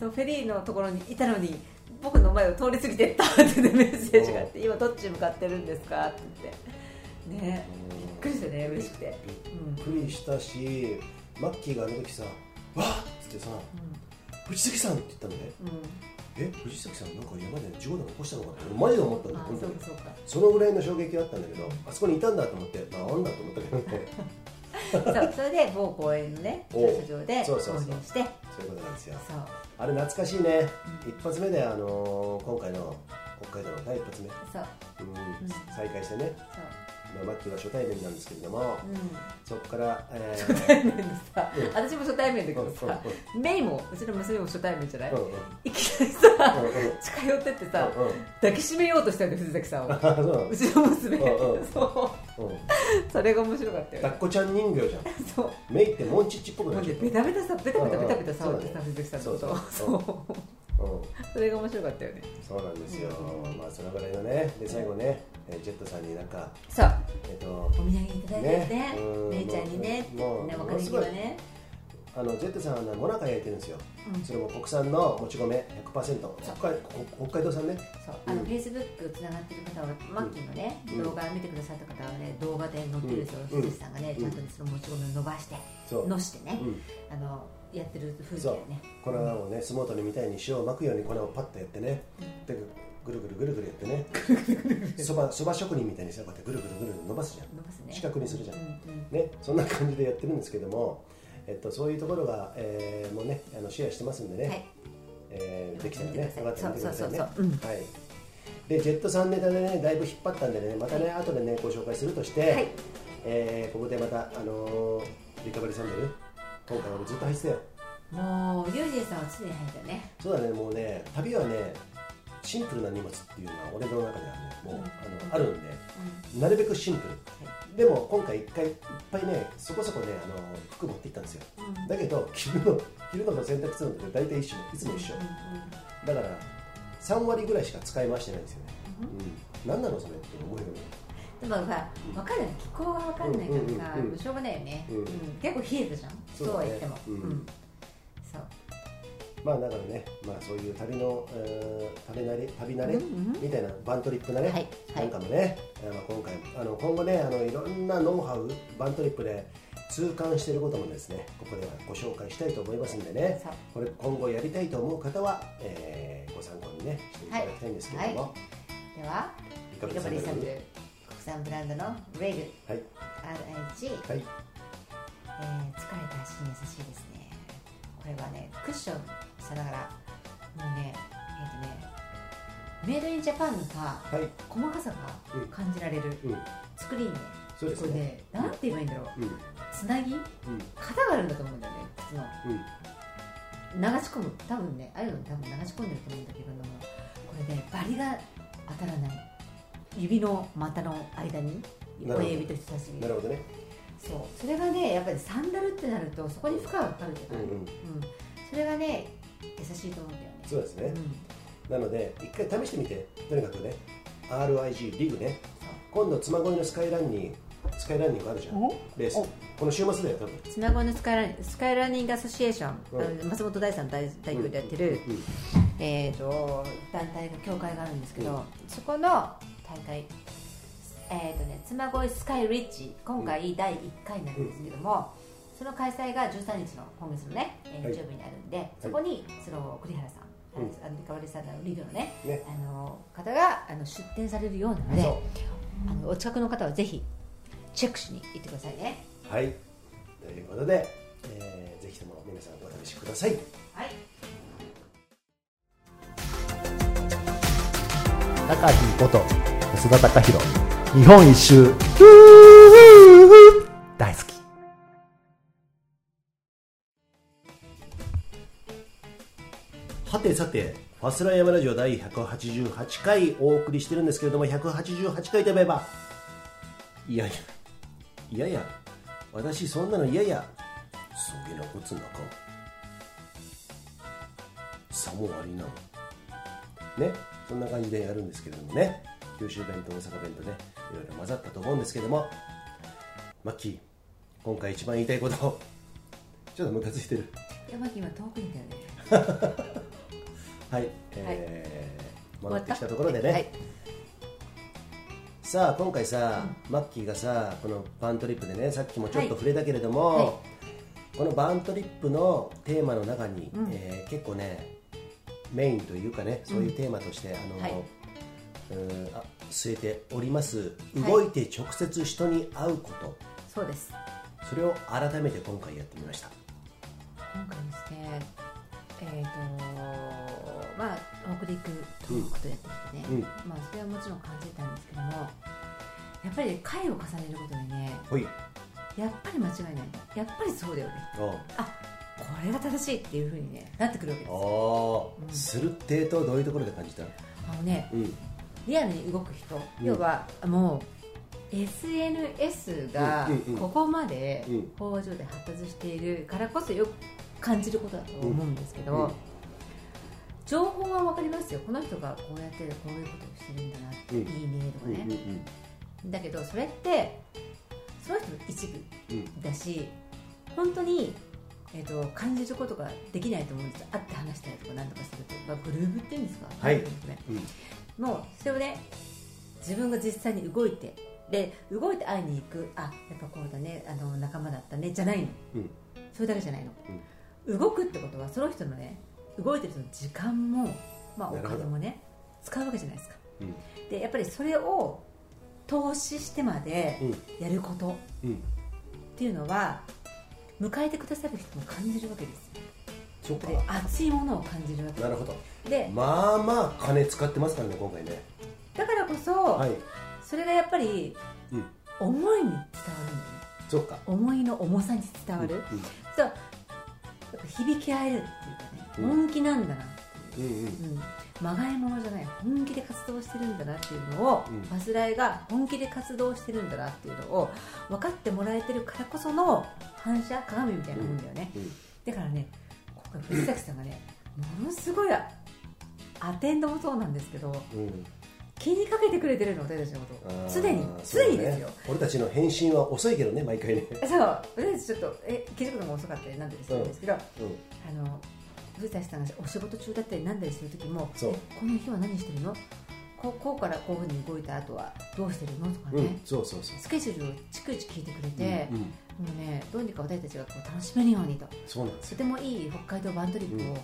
あのフェリーのところにいたのに僕の前を通り過ぎてったってメッセージがあって今どっち向かってるんですか？って言ってね。びっくりしたね嬉しくて。びっくりしたし、マッキーがあの時さ「わっ!」っつってさ「藤崎さん!」って言ったのね。うん、うんえ藤崎さんなんか山で事故でも起こしたのかってマジで思ったんだあ本当に。そのぐらいの衝撃があったんだけどあそこにいたんだと思ってなんだと思ったけどね。そうそれで某公園のねお駐車場で購入して。そういうことなんですよ。あれ懐かしいね、一発目で、あのー今回の北海道の第一発目、そう。うん。ん。再開してね、そうまあ、マッキーは初対面なんですけれども、うん。そこから、えー初対面でさ、うん。私も初対面だけどさ、うメイもうちの娘も初対面じゃない、うんうん。いきなりさ、うんうん。近寄ってってさ、うんうん。抱きしめようとしたんだよ藤崎さんを。あそう。ちの娘、うんうんそう。うん。それが面白かったよ抱っこちゃん人形じゃん。そう。メイってモンチッチっぽくもなっちゃっうねベタベタさベタベタベタベタうん触ってさね。藤崎さんのことそうそれが面白かったよね。そうなんですよ、うん。まあそのぐらいのね。で最後ねえージェットさんになんかそう。えっとお土産いただいてねね。うん。めいちゃんにねもうね別れ際ね。あのジェットさんはねモナカ焼いてるんですよ、うん。それも国産のもち米100%北海北海道産ね。そう。あのうん。フェイスブックつながってる方はマッキーのねうん。動画見てくださった方はね動画で載ってるんですようん。さん。がねちゃんとねそのもち米を伸ばしてのしてね。うん、あのやってる風景そう。をね粉をね相撲取りみたいに塩を巻くように粉をパッとやってね。でぐるぐるぐるぐるやってね。そばそば職人みたいにさこうやってぐるぐるぐる伸ばすじゃん。伸ばすね。四角にするじゃん。うんうんね、そんな感じでやってるんですけども、えっと、そういうところが、えーもうねあのシェアしてますんでね、はい。えーできたらね見てください。よかったら見てくださいね。はい。でジェットさんネタでねだいぶ引っ張ったんでねまたね、後でねご紹介するとして、はい。えーここでまた、あのーリカバリーサンドル今回俺ずっと入ってたよ。もうユージンさんは常に入ったよね。そうだねもうね旅はねシンプルな荷物っていうのは俺の中ではねもう、うん。あのあるんでなるべくシンプル。でも今回一回いっぱいねそこそこねあの服持って行ったんですよ。うん。だけど着るの着るのと洗濯するのって大体一緒いつも一緒。だから3割ぐらいしか使い回してないんですよね、うん、何なのそれって思うよねでもさ分かる気候が分かんないからさ、うんうんうんうん。しょうがないよね、うん。結構冷えたじゃん。そうだねは言っても、うん。そう。まあだからね、まあ、そういう旅の、えー旅慣れ旅慣れ、うん。うんみたいなバントリップなね、はい。はいなんかもね、えーまあ、今回あの今後ねあのいろんなノウハウバントリップで痛感していることもですねここではご紹介したいと思いますんでね。これ今後やりたいと思う方は、えーご参考にねしていただきたいんですけれども、ではリカリカバリーサンブランドのレイルはい。RH、はい。えー疲れた足に優しいですね。これはねクッションさながらもうねえっ、とねメイドインジャパンのさはい。細かさが感じられるうん。作りにねそうですこれねねなんて言えばいいんだろう。うん。つなぎ？うん。型があるんだと思うんだよね靴の。うん。流し込む。多分ねああいうのに多分流し込んでると思うんだけれどもこれねバリが当たらない指の股の間になるほど親指と人差し指。なるほどね。そう。それがねやっぱりサンダルってなるとそこに負荷がかかるじゃない、うんうん。うん。それがね優しいと思うんだよね。そうですね、うん。なので一回試してみて。とにかくね RIG リグね。今度妻恋のスカイランニングスカイランニングあるじゃん。お？レース。お？この週末だよ多分。つなごのスカイランスカイランニングアソシエーション、うん。松本大さん代代表でやってる、うんえー、と団体が協会があるんですけど、そこの大会。えーとね、妻恋スカイリッチ今回第1回になるんですけども、その開催が13日の今月のね、えーはい。日曜日になるんで、そこにその栗原さん、うん。あのリカバリーさんのリグのねね。あの方があの出展されるようなのでそあのお近くの方はぜひチェックしに行ってくださいね。うはい。ということで、えーぜひとも皆さんお試しください。はい。高木こと増田貴弘日本一周。大好き。はてさてファスラヤマラジオ第188回お送りしてるんですけれども188回といえばいやいやいやいや私そんなのいやいやそげなこつなかさもありなねそんな感じでやるんですけれどもね。九州弁と大阪弁とねいろいろ混ざったと思うんですけども。マッキー今回一番言いたいこと。ちょっとムカついてる。山木今遠くによね。はい、えー戻ってきたところでね、はい。さあ今回さ、マッキーがさこのバーントリップでねさっきもちょっと触れたけれども、はい。このバーントリップのテーマの中に、えー結構ねメインというかねそういうテーマとして、あのはいうんあ据えております。い。動いて直接人に会うこと、そうです。それを改めて今回やってみました。今回ですねえっ、とまあ北陸東北とやってみてね、うん。まあそれはもちろん感じてたんですけどもやっぱり回を重ねることでねほい。やっぱり間違いないやっぱりそうだよね。あこれが正しいっていうふうにねなってくるわけですよ。うん。するってとどういうところで感じたあのねうんリアルに動く人、うん。要はもう SNS がここまでうん。工場で発達しているからこそよく感じることだと思うんですけど、情報は分かりますよ。この人がこうやってこういうことをしてるんだなって、うん。いいねとかね、だけどそれってその人の一部だし本当に、えー、と感じることができないと思うんですよ。会って話したりとかなんとかすると、まあ、グルーブっていうんですか、はい。ね。うんもうそれをね自分が実際に動いてで動いて会いに行くあやっぱこうだねあの仲間だったねじゃないの。うん。それだけじゃないの、動くってことはその人のね動いてる人の時間も、まあ、お金もね使うわけじゃないですか。うん。でやっぱりそれを投資してまでうん。やること。っうん。ていうのは迎えてくださる人も感じるわけですで熱いものを感じるわけなるほどでまあまあ金使ってますからね今回ね。だからこそ、はい。それがやっぱりうん。思いに伝わるんだよね。そうか。思いの重さに伝わる、うんそう。やっぱ響き合えるっていうかね、うん。本気なんだなっていう、うんうん。うん、まがいものじゃない本気で活動してるんだなっていうのを、うん。ファスライが本気で活動してるんだなっていうのを分かってもらえてるからこその反射鏡みたいなもんだよね、うん。だからね今回藤崎さんがねものすごいアテンドもそうなんですけどうん。気にかけてくれてるの私たちのこと常にそうだね。常にですよ。俺たちの返信は遅いけどね毎回ね。そう。私たちちょっとえ気づくのが遅かったりなんだりするんですけど、うん。あの藤崎さんがお仕事中だったりなんだりする時もこの日は何してるの？こうこうからこういうふうに動いた後はどうしてるの？とかね、うんそうそうそう。スケジュールを逐一聞いてくれて、うんうん。もうねどうにか私たちがこう楽しめるようにと。そうなんですよ。とてもいい北海道バントリッうんプを、む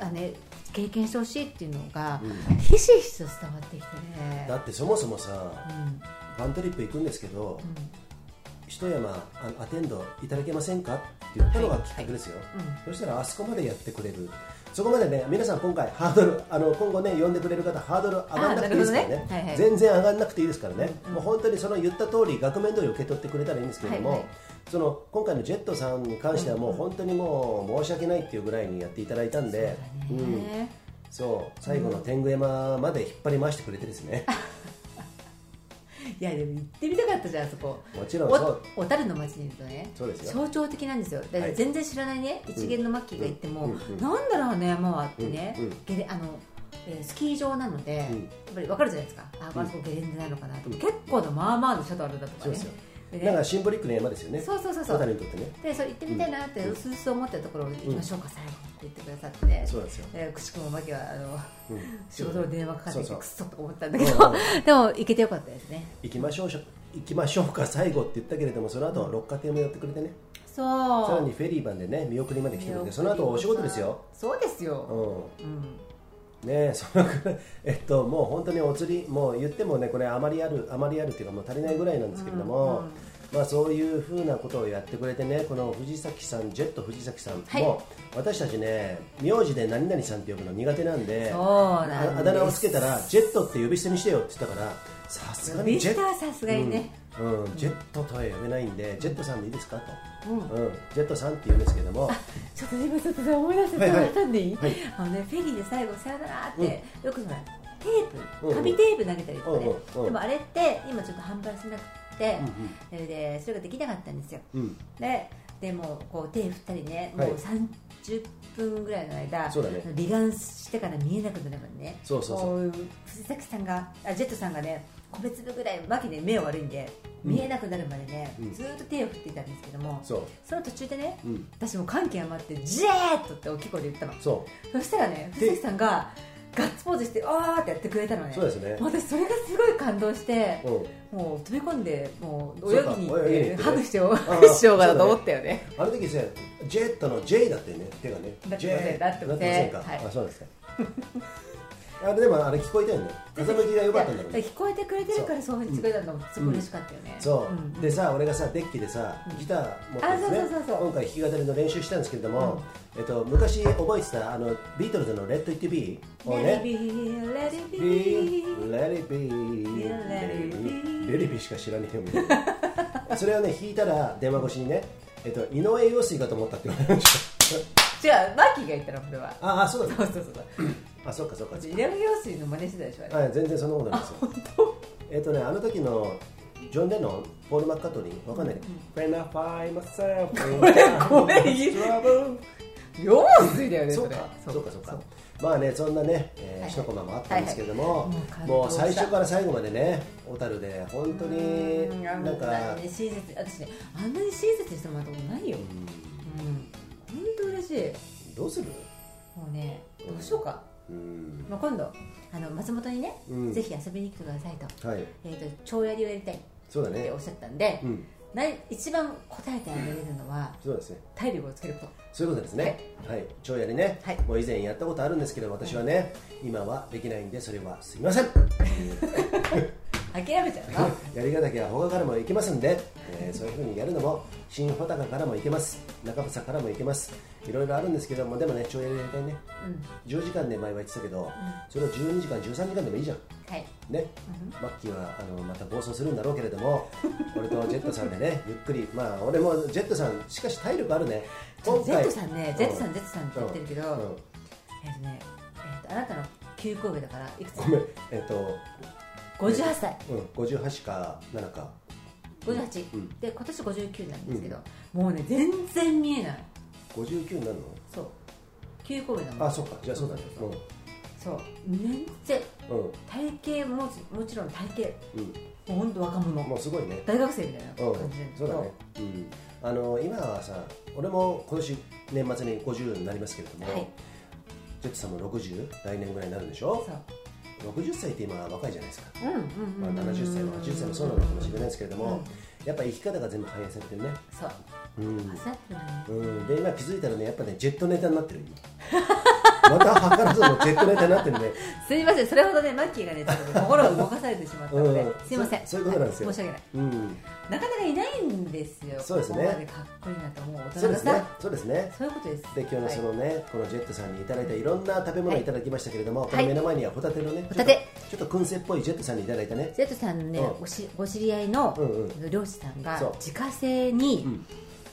あね、経験してほしいっていうのが、うん。ひしひしと伝わってきてね。だってそもそもさうん。バントリップ行くんですけどうん。一山アテンドいただけませんかって言ったのがきっかけですよ、うん。そしたらあそこまでやってくれる。そこまでね皆さん今回ハードルあの今後ね呼んでくれる方ハードル上がんなくていいですからね。ね。はいはい。全然上がんなくていいですからね、うん。もう本当にその言った通り額面通り受け取ってくれたらいいんですけれども、はいはいその今回のジェットさんに関してはもう本当にもう申し訳ないっていうぐらいにやっていただいたんでそうんね。そう。最後の天狗山まで引っ張り回してくれてですね、いやでも行ってみたかったじゃんあそこ。もちろんそう。お小樽の町にいるとねそうですよ。象徴的なんですよ。だからはい。全然知らないね、一元のマッキーが行っても、うん。うん。なんだろうあの山はってね、うん。うん。あのえースキー場なので、うん。やっぱり分かるじゃないですか。あうん。あそこゲレンデなのかなとか、うん結構なまあまあのシャトルだとかね。そうですよ。でね。だからシンボリックな山ですよね。そうそうそうそう。にとってね。でそう行ってみたいなってうすうす思ってたところ行きましょうか、最後って言ってくださってねそうなんですよ、えーくしくもマキはあのうん。仕事の電話かかってきてくっそと思ったんだけど。でも行けてよかったですね。行きましょう行きましょうか最後って言ったけれどもその後は六花亭も寄ってくれてね、そう。さらにフェリー版でね見送りまで来てくれてその後お仕事ですよ、そうですよ、うん。うんねそのくらいえっともう本当にお釣りもう言ってもねこれあまりあるあまりあるっていうかもう足りないぐらいなんですけれども、まあそういうふうなことをやってくれてねこの藤崎さんジェット藤崎さんも、はい。私たちね名字で何々さんって呼ぶの苦手なんでそうなんああだ名をつけたらジェットって呼び捨てにしてよって言ったからさすがにビジェットスタはさすがにね、うんうんジェットとは呼べないんでジェットさんでいいですかと、うん。うん、ジェットさんって言うんですけども。ちょっと今ちょっとさ思い出してはいはいわかんでいい、はいあのねフェリーで最後さよならって、よくほらテープ紙テープ投げたりとかね、うんうんでもあれって今ちょっと販売してなくて、うんそれでそれができなかったんですよ。うん。ででもこう手振ったりねはい。もう30分ぐらいの間、そうだね。離眼してから見えなくなるからね。そうそうそう。こう藤崎さんがあジェットさんがね米粒ぐらいマキで目悪いんで見えなくなるまでね、うん。ずーっと手を振っていたんですけども、その途中でね、うん。私も感極まって「ジェーッと!」って大きい声で言ったの。そそしたらね藤崎さんがガッツポーズして「あー」ってやってくれたのね。そうですね。私それがすごい感動してう、うん、もう飛び込んでもう泳ぎに行ってね。てハグしようしようかなと思ったよね。あの時さジェットの J だったよね手がね。だってだってなってませんか、はい。あそうですかあれでもあれ聞こえたよ。ね風向きが良かったんだろうね聞こえてくれてるからそう。いうふうにしてくれたのもすごい嬉しかったよね、そう、ん。でさ俺がさデッキでさギター持ってですね。今回弾き語りの練習したんですけれども、えっと、昔覚えてたあのビートルズの「レッド・イット・ビー」を Let ね it be, let it Be, let it be, let it be レリビしか知らねえよみたいなそれをね弾いたら電話越しにね、えっと、井上陽水かと思ったって言われました。違うマッキーが言ったのこれは。ああそうだそうそうそうそうあそっかそっか用水の真似してたでしょはい全然そんなことないですよ。えっとねあの時のジョン・レノンポール・マッカートニーわかんない、めん ごめん。trouble 用水だよねそうか。そうかそうか。まあねそんなね、えーはい。一コマもあったんですけれども、もう最初から最後までね小樽で本当になんか私ねあんなに親切にしてもらったことないよ。うん。本当嬉しい。どうする？もうねどうしようか、うん。まあ、今度あの松本にね、うん。ぜひ遊びに来てくださいと,、はい。えー、と超やりをやりたいっそうだね。ておっしゃったんで、うん。な一番答えてあげれるのはそうですね。体力をつけること。そういうことですね。はい、超やりね、はい。もう以前やったことあるんですけど私はね、今はできないんでそれはすみません。諦めちゃうの？やりがたきは他からも行けますんで、えーそういうふうにやるのも新穂高からも行けます。中房からも行けますいろいろあるんですけどもでもね超やりやりたいね。うん。10時間で前は言ってたけど、それを12時間13時間でもいいじゃん。はい。ね、マッキーはあのまた暴走するんだろうけれども 俺とジェットさんでねゆっくりまあ俺もジェットさんしかし体力あるね。ジェットさんね、ジェットさん、うジェットさんって言ってるけど、うん。うんえっとね、えっとあなたの9個上だからいくつ？ごめんえっと、58歳。うん、58か7か。58、うん。で今年59なんですけど、もうね全然見えない59になるの？そう。9個上だもんあそっか。じゃあそうだね。そう。そう。全然うんうん。体型ももちろん体型。うん。もう本当若者。もうすごいね。大学生みたいなうん。感じで。すけどそうだね、う。ん、あの今はさ俺も今年年末に50になりますけれども、はい。ジェットさんも60来年ぐらいになるんでしょ？そう。60歳って今若いじゃないですか。うんうんうんまあ、70歳も80歳もそうなのかもしれないですけれども、うんやっぱ生き方が全部反映されてるね、そう。うん。うん、で今気づいたらねやっぱねジェットネタになってる今 また図らずのジェットネタになってるね。すいません。それほどねマッキーがねちょっとね心を動かされてしまったので、うん。すいません。そそういうことなんですよ。はい申し訳ない。うん。なかなかいないんですよ。そうですね。ここまでかっこいいなと思う大そうですね。人がさそうですね。そういうことです。で今日のそのね、このジェットさんにいただいたいろんな食べ物をいただきましたけれども、こはい。の目の前にはホタテのねホタテ。ちょっと燻製っぽいジェットさんにいただいたね。ジェットさんね、うん。ごしご知り合いの漁師さんが自家製に、うん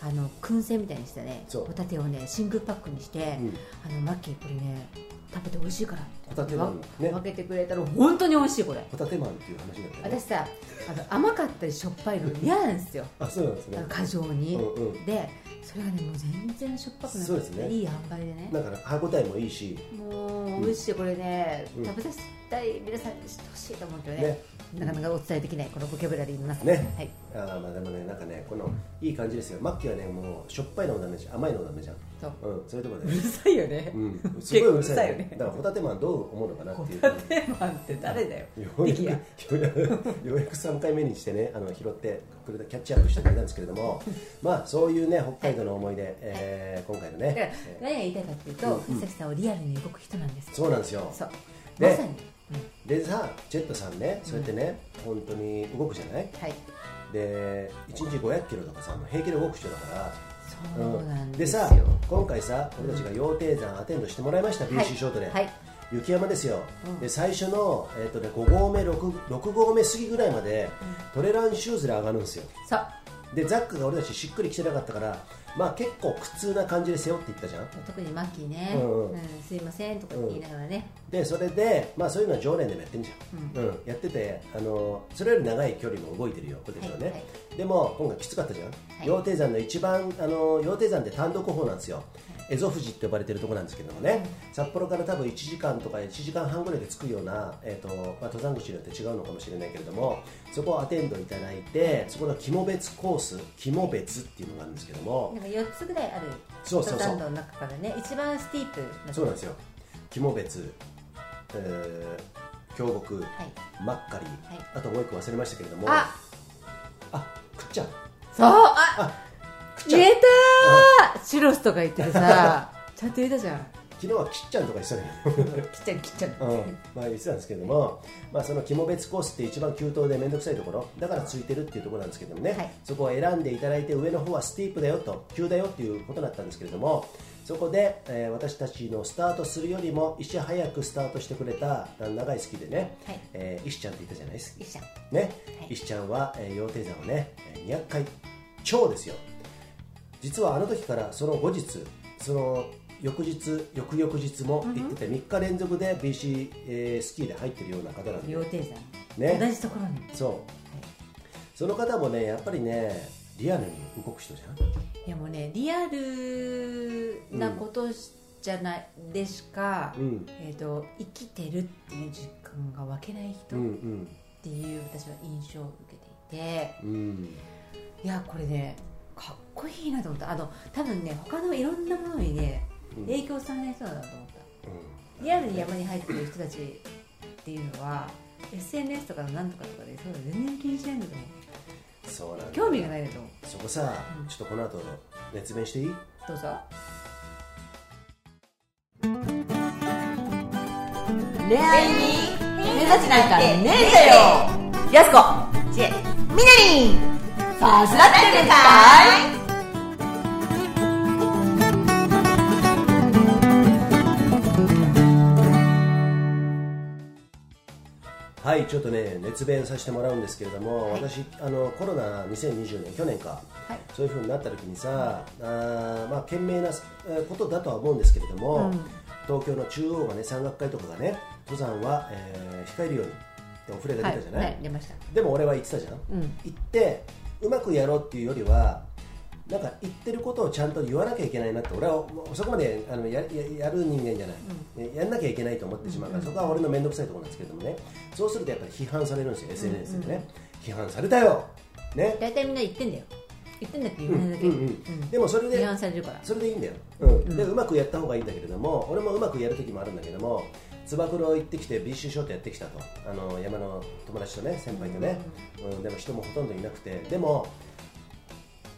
あの燻製みたいにしてねホタテをね真空パックにして、うん。あのマッキーこれね食べて美味しいからって。ホタテマンね。分けてくれたら本当に美味しいこれ。ホタテマンっていう話になったよね。私さあの甘かったりしょっぱいの嫌なんですよ。あそうなんですね。過剰に、うんうん。でそれがねもう全然しょっぱくなくて、そうですね。いい塩梅でね。だから歯応えもいいし。もう美味しいこれね、うん。食べさせたい皆さんに知ってほしいと思うけどね。ね。なかなかお伝えできないこのボキャブラリーの中。ね。はい、あーまあでもねなんかねこのいい感じですよ。マッキーはねもうしょっぱいのもダメじゃん。甘いのもダメじゃん。そう。うんそういうところうでるさいよね、うん。すごいうるさい,、結構うるさいよね。だからホタテマンどう思うのかなっていう。ホタテマンって誰だよ。ようやくようやくようやく3回目にしてねあの拾ってくれたキャッチアップしてくれたんですけれども。まあそういうね北海道の思い出、えー今回のね、え何が言いたいかっていうと、藤崎さんはリアルに動く人なんですーそうなんですよ。そう。でまさに、でさジェットさんねそうやってね、本当に動くじゃない？はい。で1日500キロとかさ平気で動く人だから。そうなんでですよ、さ今回さ俺たちが羊蹄山アテンドしてもらいました、BC ショートで、はい。雪山ですよ、うん。で最初の、えーとね、5合目 6, 6合目過ぎぐらいまで、トレランシューズで上がるんですよ。でザックが俺たちしっくりきてなかったからまあ結構苦痛な感じで背負っていったじゃん。特にマッキーね、うんうん。すいませんとか言いながらね、でそれでまあそういうのは常連でもやってんじゃん、うん。やっててあのそれより長い距離も動いてるよ俺たちはね、はいはいでも今回きつかったじゃん、い。羊蹄山の一番あの羊蹄山って単独歩なんですよ蝦夷富士って呼ばれてるところなんですけどもね、札幌から多分1時間とか1時間半ぐらいで着くような、えーとまあ、登山口によって違うのかもしれないけれどもそこをアテンドいただいてそこの肝別コース肝別っていうのがあるんですけども。なんか4つぐらいある登山道の中からね一番スティープなそうなんですよ。肝別、えー、京極、はい。マッカリ、はい。あともう一個忘れましたけれども。あ。あくっちゃんそう。あ。あ言えたー。チュロスとか言ってるさ ちゃんと言えたじゃん。昨日はきっちゃんとか言ってたけどきっちゃんきっちゃんうん。まあ、言ってたんですけども、まあ、その肝別コースって一番急登で面倒くさいところ。だからついてるっていうところなんですけどもね、はい。そこを選んでいただいて上の方はスティープだよと急だよっていうことだったんですけれどもそこで、えー私たちのスタートするよりも一早くスタートしてくれた長い好きでね、はい。えー石ちゃんって言ったじゃないですか。いっしゃん。ね、はい。石ちゃんは、えー、羊蹄山をねえー200回超ですよ実はあの時からその後日その翌日翌々日も行ってて3日連続で BC、えースキーで入ってるような方なんで。羊蹄山ね。同じところに。そう。その方もねやっぱりねリアルに動く人じゃん。いやもうねリアルなことじゃない、でしか、うん。えー、と生きてるっていう実感が湧けない人うっん。ていう私は印象を受けていて。うんうん。いやこれねかっこいいなと思った。あの多分ね他のいろんなものにねうん。影響されない人だなと思った。うん。リアルに山に入ってくる人たちっていうのは SNS とかのなんとかとかでそういうの全然気にしないんだと思うそうなんだ興味がないんだと思う。そこさ、ちょっとこの後熱弁していい？どうぞ。恋愛に目指しなんかねえんだよ。やすこちえみなり。んさすがってるかい？はいちょっとね熱弁させてもらうんですけれども、はい私あのコロナ2020年去年か、はい。そういうふうになった時にさ、あーまあ賢明なえーことだとは思うんですけれども、うん。東京の中央がね山岳会とかがね登山は、えー控えるようにお触れが出たじゃない、はい、出ました。でも俺は言ってたじゃん、うん。行ってうまくやろうっていうよりはなんか言ってることをちゃんと言わなきゃいけないなって俺はそこまであのやややる人間じゃない、やんなきゃいけないと思ってしまうから、そこは俺の面倒くさいところなんですけれどもね。そうするとやっぱり批判されるんですよ SNS でね、批判されたよ！ね。大体みんな言ってんだよ。言ってんだって言わないだけ、うん。うん。でもそれで批判されるから。それでいいんだよ、うん。でうまくやった方がいいんだけれども俺もうまくやる時もあるんだけどもつば九郎行ってきて BC ショートやってきたと。あの山の友達とね先輩とね、うん。でも人もほとんどいなくて。でも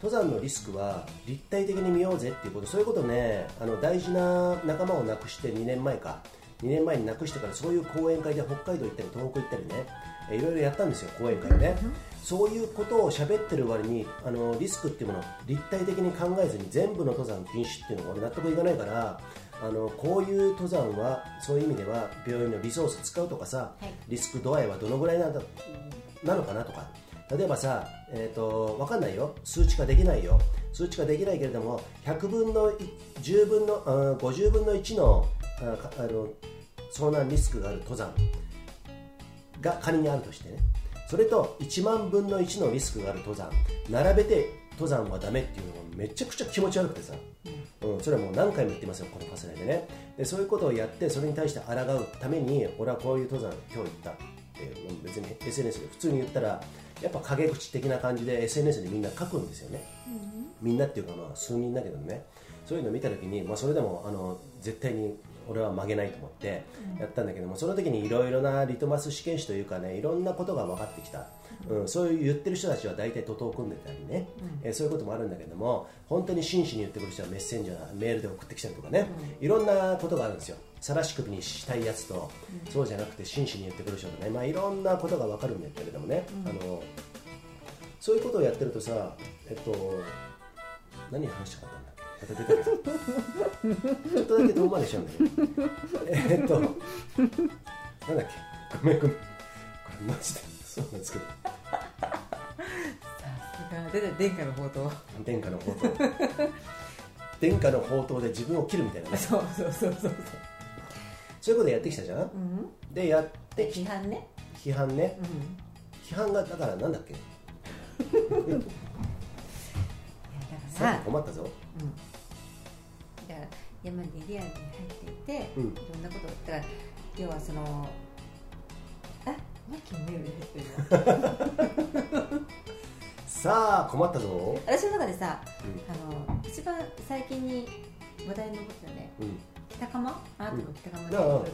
登山のリスクは立体的に見ようぜっていうこと。そういうことねあの大事な仲間を亡くして2年前か。2年前に亡くしてからそういう講演会で北海道行ったり東北行ったりね。えいろいろやったんですよ講演会ね、そういうことを喋ってる割にあのリスクっていうものを立体的に考えずに全部の登山禁止っていうのが俺納得いかないからあのこういう登山はそういう意味では病院のリソース使うとかさ、はい。リスク度合いはどのぐらいなんだなのかなとか。例えばさ、えー、と分かんないよ。数値化できないよ。数値化できないけれども100分の1 10分のあー50分の1のあかあの遭難リスクがある登山が仮にあるとしてね。それと1万分の1のリスクがある登山。並べて登山はダメっていうのがめちゃくちゃ気持ち悪くてさ、うん、それはもう何回も言ってますよこのファスナイでね。でそういうことをやってそれに対して抗うために俺はこういう登山今日行ったって別に SNS で普通に言ったらやっぱ陰口的な感じで SNS でみんな書くんですよね、みんなっていうかまあ数人だけどね。そういうのを見た時に、まあ、それでもあの絶対に俺は曲げないと思ってやったんだけども、その時にいろいろなリトマス試験紙というかねいろんなことが分かってきた、うん。そういう言ってる人たちは大体徒党を組んでたりね、えーそういうこともあるんだけども本当に真摯に言ってくる人はメッセンジャーメールで送ってきたりとかね、いろんなことがあるんですよ。晒し首にしたいやつと、そうじゃなくて真摯に言ってくる人とね、まあ、いろんなことが分かるんだけれどもね、あのそういうことをやってるとさえっと何話したかっまた出たけどちょっとだけ遠回りしちゃうんだけど。えっとなんだっけ？ごめんごめん。これマジでそうなんですけど。出て殿下の宝刀。殿下の宝刀。殿下の宝刀で自分を切るみたいなね。そうそうそうそうそう。いうことやってきたじゃん、でやってで批判ね。批判ね、うん。批判がだからなんだっけ？いやだかさら困ったぞ。だから山にリアルに入っていて、うん。いろんなことだから要はそのあマッキーの目より入ってるな さあ困ったぞ。私の中でさ、うん。あの一番最近に話題に上ったよねうん。北鎌？あなたも北鎌でたうさ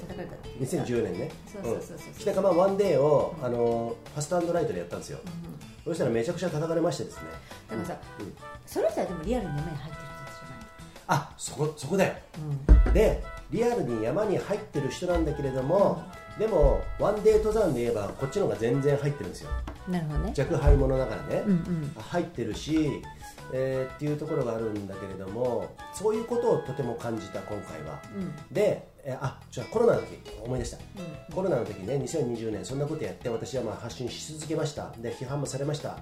2010年ね。そうそうそうそう。うん。北釜ワンデーをあのファストライトでやったんですよ。うんそしたらめちゃくちゃ叩かれましてですね。だからさ、うん。その人はでもリアルに山に入ってあそこそこだよ。うん。でリアルに山に入ってる人なんだけれども、でもワンデー登山で言えばこっちの方が全然入ってるんですよ。なるほどね。若輩者だからね、うんうん。入ってるし、えーっていうところがあるんだけれどもそういうことをとても感じた今回は。うん。で、えーあじゃあコロナの時思い出した、うんコロナの時ね2020年そんなことやって私はまあ発信し続けました。で批判もされました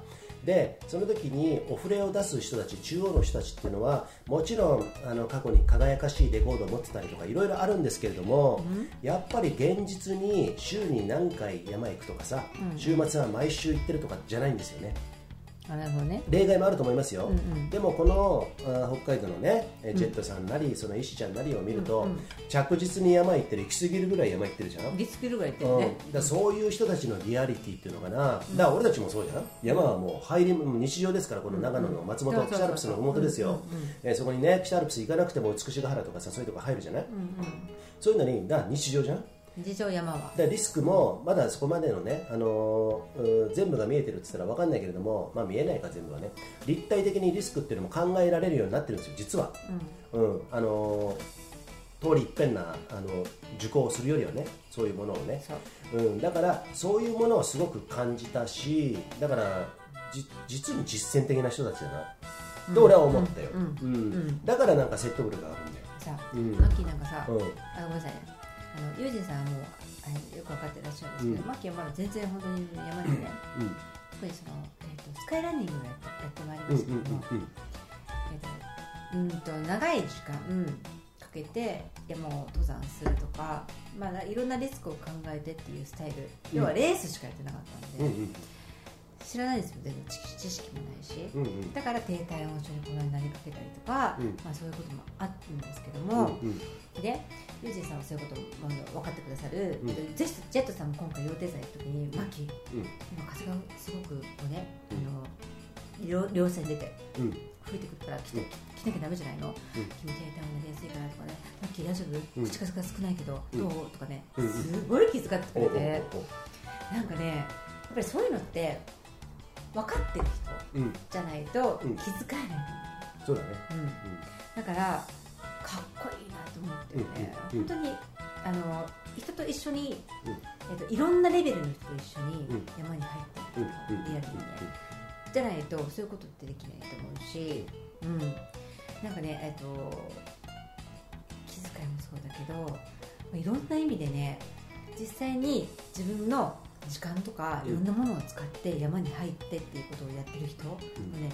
でその時にお触れを出す人たち中央の人たちっていうのはもちろんあの過去に輝かしいレコードを持ってたりとかいろいろあるんですけれども、やっぱり現実に週に何回山行くとかさ、うん。週末は毎週行ってるとかじゃないんですよね。あなるほどね。例外もあると思いますよ、うんうん。でもこのあ北海道のねえジェットさんなり、その石ちゃんなりを見ると、うんうん。着実に山行ってる行き過ぎるぐらい山行ってるじゃん、リスキルぐらい言ってうん、るだねからそういう人たちのリアリティっていうのかな、だから俺たちもそうじゃん。山はもう入り日常ですからこの長野の松本うん北アルプスの麓ですよ。うんうんうんえーそこにね北アルプス行かなくても美しが原とかさそういうとこ入るじゃない、うんそういうのにだ日常じゃんうん事情山は。でリスクもまだそこまでのね、あのーうん全部が見えてるって言ったら分かんないけれども、まあ、見えないか全部はね。立体的にリスクっていうのも考えられるようになってるんですよ実は、うん。あのー通り一遍なあの受講をするよりはねそういうものをね。そう。うん、だからそういうものをすごく感じたしだからじ実に実践的な人たちだな。と俺は思ったよ、うん。うん。ん。だからなんか説得力があるんだよ、さあうん。マッキーなんかさうん。あごめんなさいねあのユージンさんはもうよく分かってらっしゃるんですけど、うん。マッキーはまだ全然本当に山にねやっぱりその、えー、とスカイランニングをやってやってまいりうんうんうんましたけども、えーとうんと長い時間かけて山を登山するとか、まあ、いろんなリスクを考えてっていうスタイル要はレースしかやってなかったんで、うんうん知らないですよ全然知知識もないし、うんうん。だから低体温症にこのようになりかけたりとか、うん。まあ、そういうこともあるんですけどうんも、うん。でユージンさんはそういうことをまあ分かってくださる、うん。ぜひジェットさんも今回羊蹄山行く時に、マッキーうん。今風がすごくこうね、うん。あの両両線出てうん。吹いてくるから来て、来なきゃダメじゃないの、君低体温になりやすいからとかねマッキー大丈夫、うん。口数が少ないけど、うん。どう？とかね、うんうん。すごい気遣ってくれて、なんかねやっぱりそういうのって分かってる人うん。じゃないとうん。気遣えない、そうだね。うん。だからかっこいいなと思ってね、うんうん本当にあの人と一緒に、うんえっといろんなレベルの人と一緒にうん。山に入ってうんるとか、うんリアルにね、じゃないとそういうことってできないと思うし、うん、なんかねえっと気遣いもそうだけどまあいろんな意味でね実際に自分の時間とかうん。いろんなものを使って山に入ってっていうことをやってる人のね、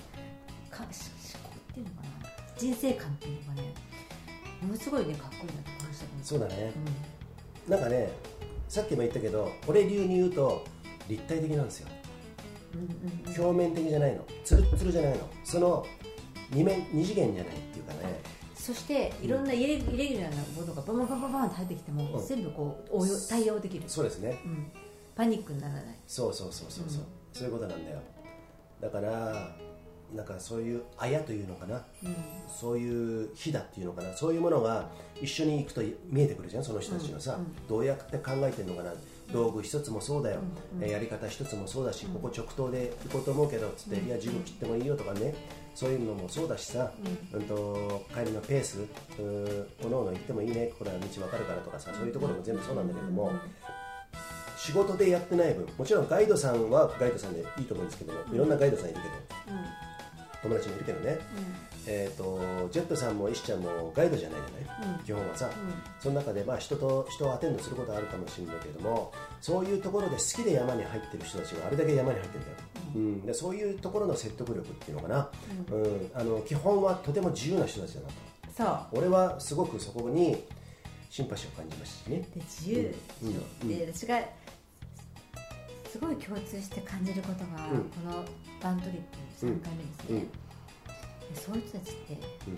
かし思考っていうのかな人生観っていうのがねものすごいねかっこいいなと感じたんですそうだね。うなんかねさっきも言ったけど俺流に言うと立体的なんですよ。んうんうんうん。表面的じゃないの。つるっつるじゃないの。その二面二次元じゃないっていうかね。そしていろんなイレギュラーなものがバンバンバンバンバンって入ってきても、うん。全部こう応用対応できる、そうですね。うん、パニックにならない。そうそうそうそうそう、うん。そういうことなんだよ。だからなんかそういうあやというのかな？うん。そういう火だっていうのかな？そういうものが一緒に行くと見えてくるじゃん？その人たちのさ、うんうんどうやって考えてるのかな？道具一つもそうだよ、うんえーやり方一つもそうだし、ここ直投で行こうと思うけどつって、いやジム切ってもいいよとかね。そういうのもそうだしさ、うん。と帰りのペースおのおの行ってもいいね。これは道分かるからとかさそういうところも全部そうなんだけども、仕事でやってない分もちろんガイドさんはガイドさんでいいと思うんですけどもいろんなガイドさんいるけどうん友達もいるけどね、えー、とジェットさんも石ちゃんもガイドじゃないじゃない、うん。基本はさ、うその中でまあ人と人をアテンドすることはあるかもしれないけれどもそういうところで好きで山に入ってる人たちがあれだけ山に入ってるんだよ、うん。でそういうところの説得力っていうのかな、うん。あの基本はとても自由な人たちだなと。そう。俺はすごくそこにシンパシーを感じましたしね。で自由。でしょ、うん。で私がすごい共通して感じることが、うん。このバントリップ3回目ですね、うん。でそういう人たちって、うん。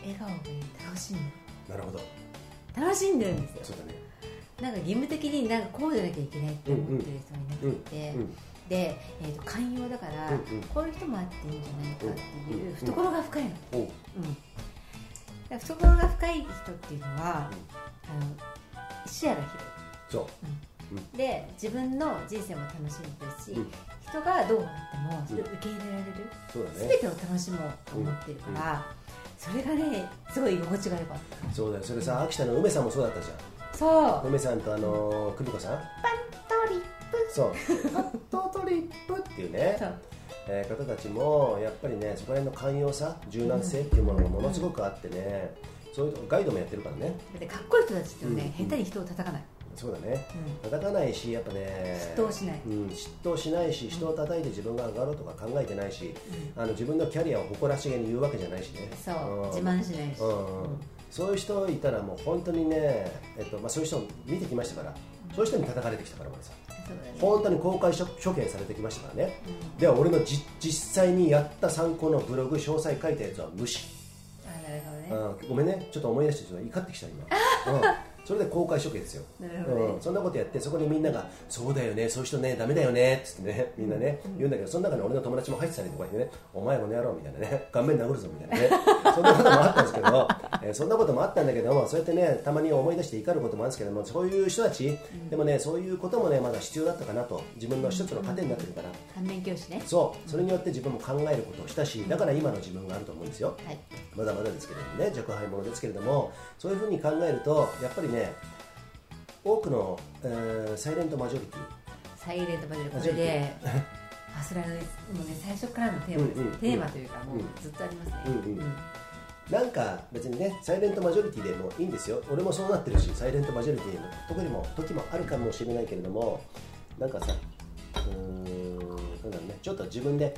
笑顔で楽しむうなるほど。楽しんでるんですよ。そうだね。なんか義務的になんかこうじゃなきゃいけないって思ってる人はいなくて、うんで、えー、と寛容だから、うんうん。こういう人もあっていいんじゃないかっていううん懐が深いの、おう。うん、だから懐が深い人っていうのは、あの視野が広そういで自分の人生も楽しめてるし、うん。人がどうなってもそれを受け入れられる、そうだね。全てを楽しもうと思ってるから、それがねすごい居心地が良かった。そうだよ。それさ秋田の梅さんもそうだったじゃそう。ん梅さんとあの久美子さん。パントリップ。そう。カットトリップっていうね。そう。えー方たちもやっぱりねそこら辺の寛容さ柔軟性っていうものがものすごくあってね、そういうとこガイドもやってるからね。だってかっこいい人たちってね、うん。下手に人を叩かない、そうだね。う叩かないしやっぱね嫉妬をしない。うん、嫉妬しないし人を叩いて自分が上がろうとか考えてないし、あの自分のキャリアを誇らしげに言うわけじゃないしね。そう、ん。自慢しないし、うんうん。そういう人いたらもう本当にね、えっとまあ、そういう人を見てきましたから、そういう人に叩かれてきたから俺さ。そうだね。本当に公開処処刑されてきましたからね、では俺のじ実際にやった参考のブログ詳細書いたやつは無視、あなるほどね、うん、ごめんね。ちょっと思い出してちょっと怒ってきた今、うん、それで公開処刑ですよ。ね。うん、そんなことやってそこにみんなが「そうだよねそういう人ねダメだよね」っつってねみんなね、言うんだけどその中に俺の友達も入ってたりとかしてね「お前この野郎」みたいなね「顔面殴るぞ」みたいなね。そんなこともあったんですけど、えーそんなこともあったんだけどもそうやってねたまに思い出して怒ることもあるんですけどもそういう人たち、でもねそういうこともねまだ必要だったかなと自分の一つの糧になってるから、反面教師ね。そう。それによって自分も考えることをしたしだから今の自分があると思うんですよ、はい。まだまだですけれどもね若輩者ですけれどもそういうふうに考えるとやっぱりね多くの、えーサイレントマジョリティ。サイレントマジョリティ。これでファスラのもうね最初からのテーマです、うんうんテーマというかもうずっとありますね、うん。うんなんか別にねサイレントマジョリティでもいいんですよ。俺もそうなってるしサイレントマジョリティの時も時もあるかもしれないけれどもなんかさうーんなんだろうねちょっと自分で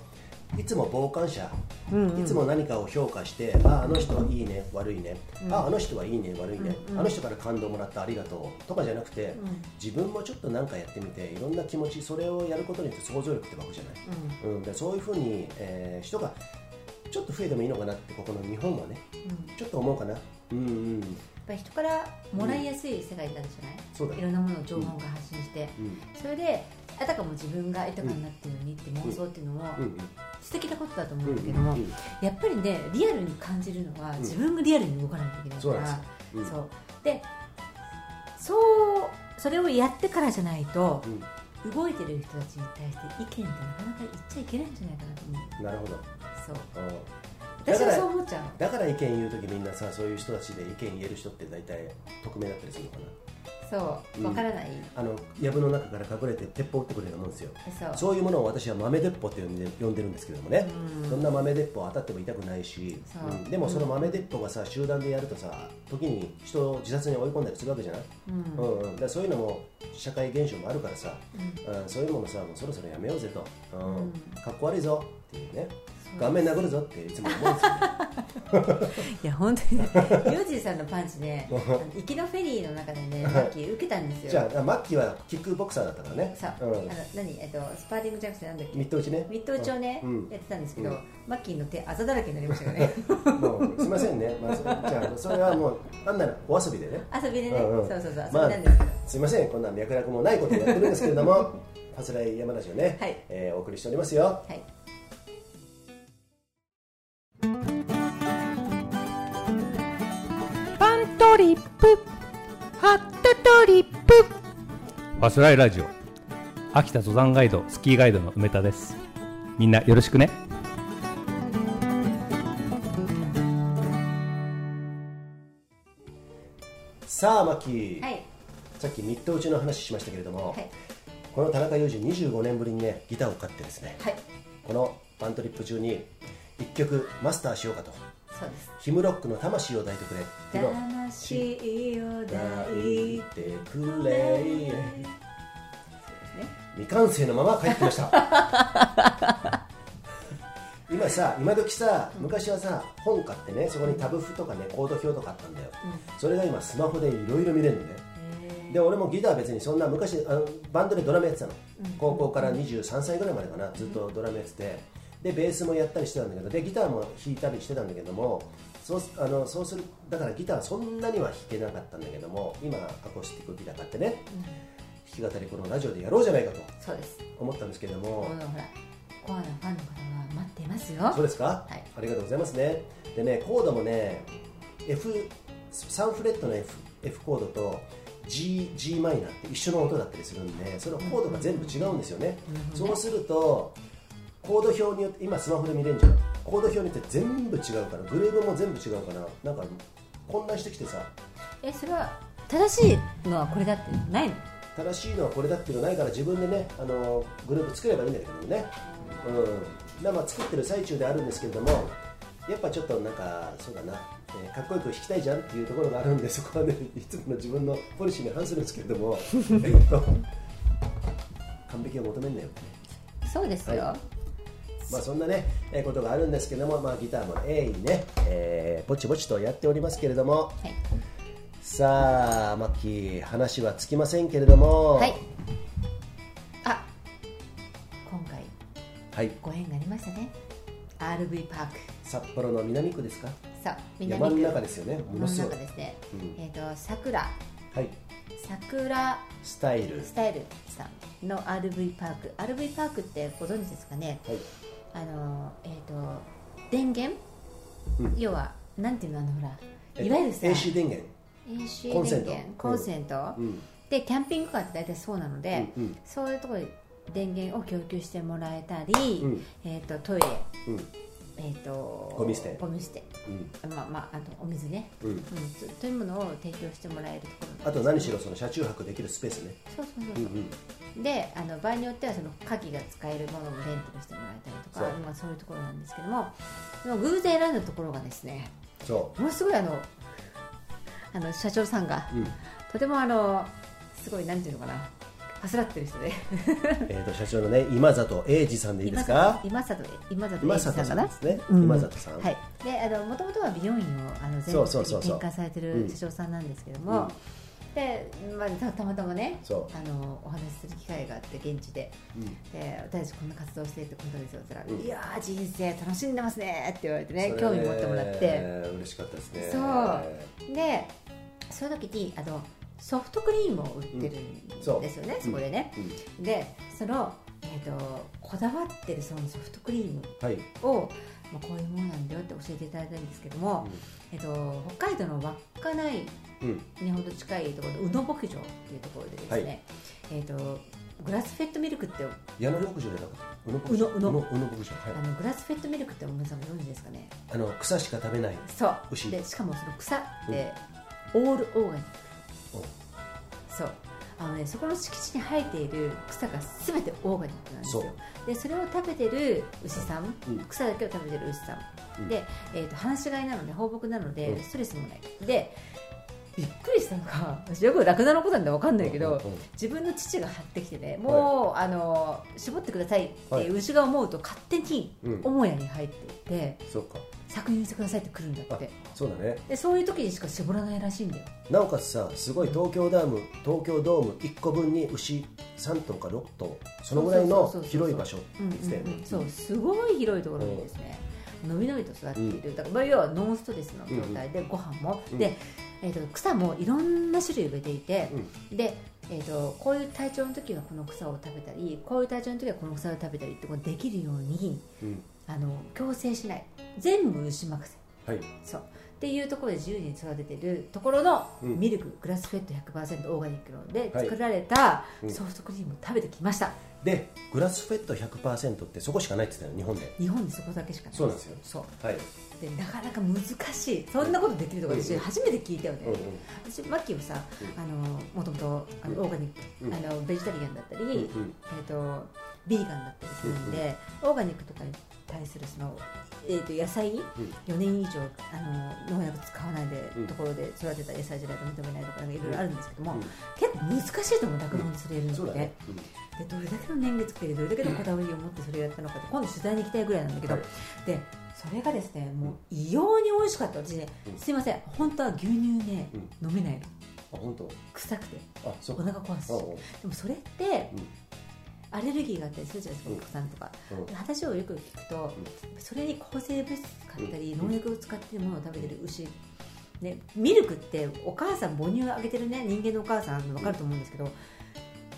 いつも傍観者、いつも何かを評価してああの人はいいね悪いね、ああの人はいいね悪いね、あの人から感動もらったありがとうとかじゃなくて、自分もちょっと何かやってみていろんな気持ちそれをやることによって想像力って湧くじゃない、うん。でそういうふうに、えー人がちょっと増えてもいいのかなってここの日本はね、ちょっと思うかな。うんうん。やっぱり人からもらいやすい世界なんじゃない、そうだ。ねいろんなものを情報が発信して、うん。それであたかも自分が豊かになってるようにって妄想っていうのもうん。素敵なことだと思ううんんだけども、うんうんやっぱりねリアルに感じるのは自分がリアルに動かないといけないから、そうでそう。それをやってからじゃないと、動いてる人たちに対して意見ってなかなか言っちゃいけないんじゃないかなと思う。うんなるほど、そう。うん私はそう思っちゃう。のだから意見言う時みんなさそういう人たちで意見言える人って大体匿名だったりするのかなそうわからない、あの藪の中から隠れて鉄砲撃ってくれるようなもんですよ。そう。いうものを私は豆鉄砲って呼んで呼んでるんですけれどもね、うん。そんな豆鉄砲当たっても痛くないし、そう。うん。でもその豆鉄砲がさ集団でやるとさ時に人を自殺に追い込んだりするわけじゃない、うん。うんうん、だそういうのも社会現象もあるからさ、うん。そういうものさもうそろそろやめようぜと、うん。うん。かっこ悪いぞっていうね顔面殴るぞっていつも思うんですよ、ね、いや本当にねユージーさんのパンチね 行きのフェリーの中でねマッキー受けたんですよ。じゃあマッキーはキックボクサーだったからね。さ、うん。あの何えっとスパーリングじゃなくてなんだっけ？ミット打ちね。ミット打ちをね、うん。やってたんですけど、うん。マッキーの手あざだらけになりましたよね。もうすみませんね、まあ、そじゃあそれはもう単なるお遊びでね。遊びでね、うんうん。そうそうそう遊びまあなんですけど、すみません。こんな脈絡もないことをやってるんですけれどもファスライ山梨をね、はい。えーお送りしておりますよ。はいトリップ。ハットトリップ。ファスライラジオ。秋田登山ガイドスキーガイドの梅田です。みんなよろしくね。さあマッキ。ー、はい。さっきミット打ちの話しましたけれども、はい。この田中裕二25年ぶりにねギターを買ってですねはい。このパントリップ中に一曲マスターしようかとそうです。ヒムロックの魂を抱いてくれ。魂を抱抱いいててくれ。未完成のまま帰ってきました。今さ今時さ昔はさ本買ってねそこにタブ譜とかねコード表とかあったんだよ、それが今スマホでいろいろ見れるのね。で俺もギター別にそんな昔あのバンドでドラムやってたの、高校から23歳ぐらいまでかなずっとドラムやっててでベースもやったりしてたんだけどでギターも弾いたりしてたんだけどもそそうすあのそうするだからギターはそんなには弾けなかったんだけども今アコースティックギター買ってね、弾き語りこのラジオでやろうじゃないかとそうです。思ったんですけれども。コアなファンの方が待っていますよ。そうですか、はい。ありがとうございますね。でねコードもね F 3フレットの F, F コードと G, G マイナーって一緒の音だったりするんでそのコードが全部違うんですよね、そうするとコード表によって今スマホで見れるじゃん。コード表によって全部違うからグルーブも全部違うからなんか混乱してきてさ。えそれは正しいのはこれだってないの？正しいのはこれだっていうのないから自分でねあのグループ作ればいいんだけどもね、うん、だまあ作ってる最中であるんですけれどもやっぱちょっとなんかそうだな、えーかっこよく弾きたいじゃんっていうところがあるんで そこはねいつもの自分のポリシーに反するんですけれども。えっと完璧を求めんなよそうですよ、はまあそんなね、えーことがあるんですけども、まあ、ギターも鋭意ね、えーぼちぼちとやっておりますけれども。はい。さあマッキー話はつきませんけれども。はい。あ今回はい。ご縁がありましたね。RV パーク札幌の南区ですか？さあ山の中ですよね。も山ののすごい。中ですね、うん。えっ、と桜。はい。桜。スタイル。スタイルさんの RV パーク RV パークってご存知ですかね？はいあのえっ、と電源、うん。要はなんていうのあのほらえいわゆるさ AC 電源。AC コンセント。電源コンセント、うん。でキャンピングカーって大体そうなので、うんうん。そういうところで電源を供給してもらえたり、うん。えー、とトイレ、うんえー、とゴミ捨てゴミ捨てうん。まあまああとお水ね、うん。というものを提供してもらえるところあと何しろその車中泊できるスペースね。そうそうそううんそう。う、んであの場合によってはその鍵が使えるものもレンタルしてもらえたりとかそう。まあ、そういうところなんですけどもでも偶然選んだところがですねそものすごいあのあの社長さんが、う、うん。とてもあのすごいなんていうのかなはすらってる人でえー、と社長のね今里英二さんでいいですか？今里今里今英二さんかな？ですね、うん。今里さん、はい、であのもともとは美容院をあの全国に展開されてうん。る社長さんなんですけども、うん。で、まあ、たたまたまねあのお話しする機会があって現地で。うん。で私たちこんな活動してってことですよって言ったら、うん。いやー人生楽しんでますねって言われてね興味持ってもらって。嬉しかったですね。そう。でその時にあのソフトクリームを売ってるんですよね、そこでね、うんでその、えー、とこだわってるそのソフトクリームはい。を、まあ、こういうものなんだよって教えていただいたんですけども、えっと、北海道の稚内うん。にほど近いところの宇野牧場っていうところでですね、はい。えっと、グラスフェッドミルクって矢野牧場じゃなくて宇野牧場。宇野牧場。はい。あのグラスフェッドミルクって皆さんご存知ですかね？あの草しか食べないそう。牛でしかもその草ってオールオーガニックそう。あのねそこの敷地に生えている草が全てオーガニックなんですよ。でそれを食べてる牛さん、うん。草だけを食べてる牛さん、うん。で、えー、と放し飼いなので放牧なので、うん。ストレスもないでびっくりしたのが私よくラクダのことなんで分かんないけど、自分の父が張ってきてねもう、あの絞ってくださいってはい。牛が思うと勝手にうん。母屋に入っていって、そうか。搾乳してくださいって来るんだあってそうだね。でそういう時にしか絞らないらしいんだよ。なおかつさすごい東京ダム東京ドーム1個分に牛3頭か6頭。そのぐらいの広い場所ってそうすごい広いところにですね、のびのびと育っている、だからまあ要はノンストレスの状態でご飯も、うん。で、えー、と草もいろんな種類植えていて、で、えー、とこういう体調の時はこの草を食べたりこういう体調の時はこの草を食べたりってできるようにうん。あの強制しない。全部牛任せ。はい。そうっていうところで自由に育ててるところのうん。ミルク、グラスフェッド100%オーガニックのではい。作られたうん。ソフトクリームを食べてきました、でグラスフェッド100%ってそこしかないって言ってたよ日本で。日本でそこだけしかない。そうなんですよ。そう。はい。でなかなか難しい。そんなことできるとこうん私初めて聞いたよね、うんうん。私マッキーはさ、うん。あのもともとオーガニック、うん。あのベジタリアンだったり、うんうん。えー、とビーガンだったりするんで、オーガニックとかに対するその、えー、と野菜、4年以上あの農薬使わないで、うん。ところで育てた野菜じゃないと認めないとかいろいろあるんですけども、うん。結構難しいと思う酪農にそれやるのって、そうだね。でどれだけの年月かけてどれだけのこだわりを持ってそれをやったのかって今度取材に行きたいぐらいなんだけど、はい。でそれがですねもう異様に美味しかった私ね、うん。すいません本当は牛乳ね、飲めないの。あ本当？臭くて。あそう。お腹壊すし。うんうんでもそれって、アレルギーがあったりするじゃないですか、うん。お客さんとか、話をよく聞くと、それに抗生物質使ったり、うん農薬を使ってるものを食べてる牛、ね、ミルクってお母さん母乳をあげてるね人間のお母さん分かると思うんですけど、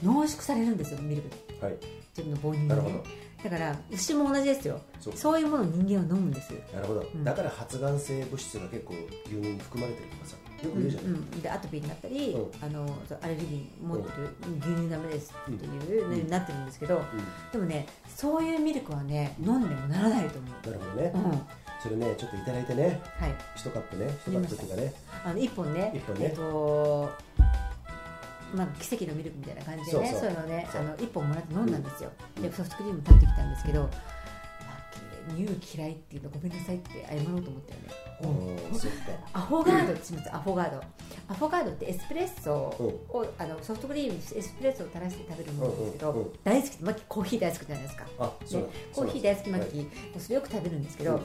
濃縮されるんですよミルク。ってはい。自分の母乳なるほにねだから牛も同じですよ。そう。そういうものを人間は飲むんですなるほど、ん。だから発がん性物質が結構牛乳に含まれてるとかさよく言うじゃない、うん。うんでアトピーになったり、うあのアレルギー持ってる、牛乳ダメですっていうのになってるんですけど、でもねそういうミルクはね飲んでもならないと思なるほどね、う、うん、はいそれねちょっといただいてね。一カップね一カップっていうかね。あの1本ね一本ね。えっとまあ、奇跡のミルクみたいな感じでねそういうのをねあの1本もらって飲んだんですよ、うん。でソフトクリーム食べてきたんですけど、まあ、乳嫌いっていうのごめんなさいって謝ろうと思ったよね、アフォガードって言いますアフォガードアフォガードってエスプレッソを、あのソフトクリームにエスプレッソを垂らして食べるものですけど、大好き。マッキーコーヒー大好きじゃないですか。あそう。ねなん、コーヒー大好きマッキはいー、それよく食べるんですけど、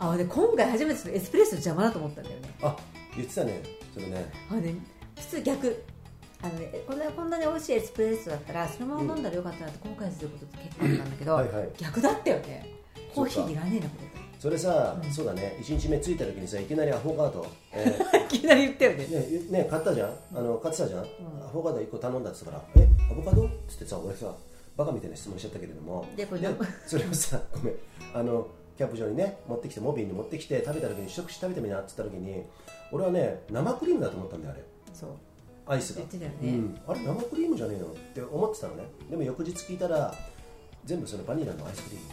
あで今回初めてエスプレッソ邪魔だと思ったんだよね。あ言ってたね。それね。あね普通逆。あのね、こんなこんなに美味しいエスプレッソだったらそのまま飲んだらよかったなって後悔することって結構あったんだけど、逆だったよねコーヒーいらねえなこれ。それさ、うん。そうだね。1日目着いた時にさいきなりアフォガード、え いきなり言ったよね。ーねね買ったじゃん？あの買ってたじゃん、ん。アフォガード1個頼んだって言ったからえアボカド？っつってさ俺さバカみたいな質問しちゃったけれども。でこれで それをさごめん。あのキャンプ場にね持ってきてモビーに持ってきて食べた時に一口食べてみなって言った時に俺はね生クリームだと思ったんだよあれ。そう。アイスが。ね、うん、あれ生クリームじゃねえの？って思ってたのね。でも翌日聞いたら全部それバニラのアイスクリーム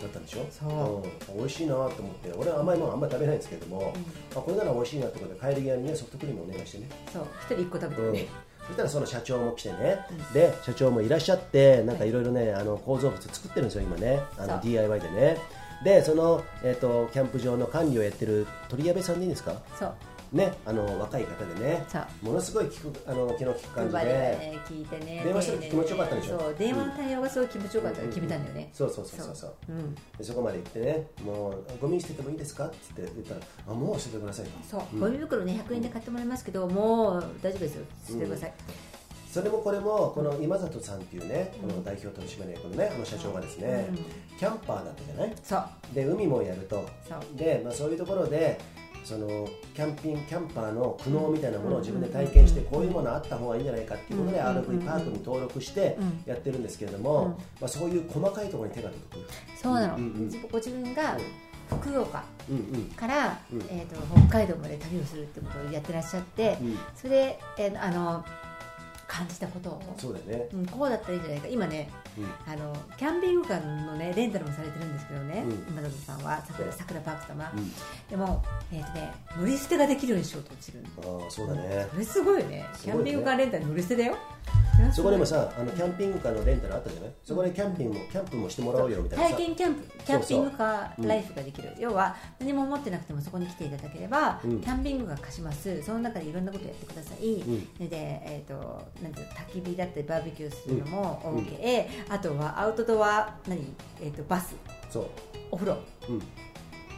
だったんでしょ？そう。うん、美味しいなと思って。俺は甘いものあんまり食べないんですけれども、あこれなら美味しいなってことで帰り際にねソフトクリームお願いしてね、そう。一人一個食べてうん。そしたらその社長も来てね、で社長もいらっしゃってなんかい。ろいろねあの構造物作ってるんですよ今ね。あのそう。DIY でね。でその、えー、とキャンプ場の管理をやってる鳥矢部さんでいいんですか？そうねあの若い方でねものすごい聞くあの気の利く感じで、ね聞いてね電話した時気持ちよかったでしょ？そう電話の対応がすごい気持ちよかったから決めたんだよね、そうそうそうそう。そう。うん。でそこまで行ってねもうゴミ捨ててもいいですか？って言ったらあもう捨ててくださいと。そう、ん。ゴミ袋ね100円で買ってもらいますけどもう大丈夫ですよ。捨ててください、それもこれもこの今里さんっていうねこの代表取締役のねあの社長がですね、キャンパーだったじゃない？そう。で海もやると。そう。で、まあ、そういうところでそのキャンピングキャンパーの苦悩みたいなものを自分で体験してこういうものあった方がいいんじゃないかっていうことで RV パークに登録してやってるんですけれども、まあ、そういう細かいところに手が届く、そうなの、うんうん。ご自分が福岡うんうん。から、うん。えー、と北海道まで旅をするってことをやってらっしゃって、うん、それで、えーあの感じたことを、そうだよね、うん、こうだったらいいんじゃないか。今ねうん。あのキャンピングカーの、ね、レンタルもされてるんですけどね、うん。今里さんは桜桜パーク様、うん。でも、えーとね、乗り捨てができるようにしようとしてるのああそうだね。それすごいよねね。キャンピングカーレンタル乗り捨てだよ。そこでもさあのキャンピングカーのレンタルあったじゃない？そこでキャンピングもキャンプもしてもらおうよみたいなさ。体験キャンプキャンピングカーライフができる。要は何も持ってなくてもそこに来ていただければ、うん。キャンピングカー貸します。その中でいろんなことやってください、ん。でえー、となんていうの焚き火だったりバーベキューするのも OK、あとはアウトドア何、えー、とバス。そう。お風呂。うん。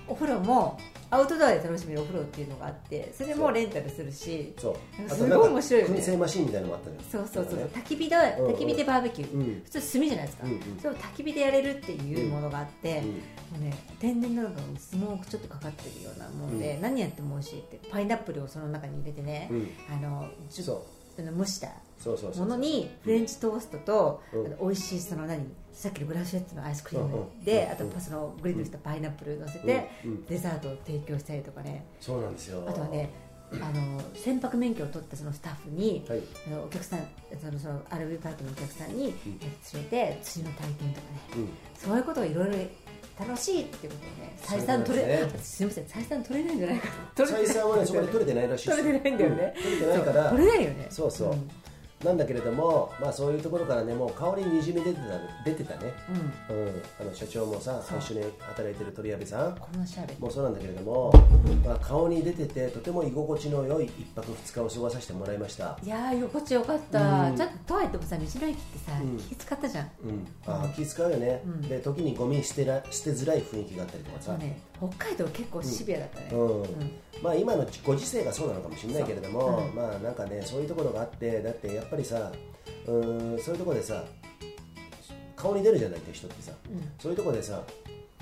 お風呂もアウトドアで楽しめるお風呂っていうのがあってそれもレンタルするしそう。すごい面白いよね。燻製マシンみたいなのもあったじゃん。そうそうそう、だか焚き火でうんうん。焚き火でバーベキュー、うん。普通炭じゃないですか、うんうん。それを焚き火でやれるっていうものがあって、らねもうね、天然のなんかスモークちょっとかかってるようなもので、何やっても美味しいってパイナップルをその中に入れてね、うん。あのじゅそうあの蒸したものにフレンチトーストと、うん。美味しいその何さっきのブラシェットのアイスクリームで、うん。あとそのグリルしたパイナップル乗せて、デザートを提供したりとかね。そうなんですよ。あとはねあの船舶免許を取ったそのスタッフに、はい。あのお客さんそのその RV パークのお客さんに連れて釣りの体験とかね、うん。そういうことをいろいろ楽しいっていうことをね採算取れ、そういうことですすみません採算取れないんじゃないか採算はねそこで取れてないらしいです取れてないんだよね、取れてないから。取れないよね。そうそう、んなんだけれども、まあ、そういうところからねもう顔ににじみ出てた出てたね、うん。うん、あの社長もさ一緒に働いてる鳥矢部さん。もうそうなんだけれども、まあ、顔に出ててとても居心地の良い一泊二日を過ごさせてもらいました、いやー心地よかった、うん。ちょっととはいってもさ道の駅ってさ、うん。気使ったじゃん。うん、あー気使うよね、うん。で時にゴミ捨てら捨てづらい雰囲気があったりとかさ、北海道結構シビアだったね、うん。うん。まあ、今のご時世がそうなのかもしれないけれども、そう。まあなんかねそういうところがあってだってやっぱりさうーんそういうところでさ顔に出るじゃないって人ってさ、そういうところでさ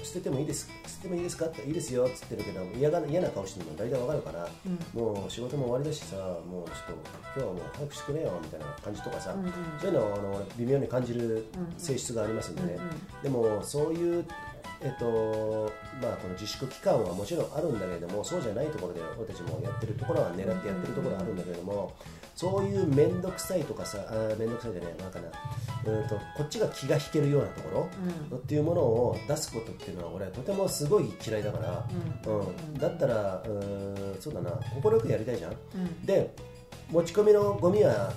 捨ててもいいです捨ててもいいですか？っていいですよっつってるけど嫌が嫌な顔してるの大体わかるから、もう仕事も終わりだしさもうちょっと今日はもう早くしてくれよみたいな感じとかさ、そういうのをあの俺微妙に感じる性質がありますんでね、でもそういうえっとまあ、この自粛期間はもちろんあるんだけれどもそうじゃないところで俺たちもやってるところは狙ってやってるところはあるんだけれどもそういう面倒くさいとかさあー面倒くさいじゃないなんかなうんとこっちが気が引けるようなところ、っていうものを出すことっていうのは俺はとてもすごい嫌いだから、うん。だったらうーんそうだな。快くやりたいじゃん、で持ち込みのゴミは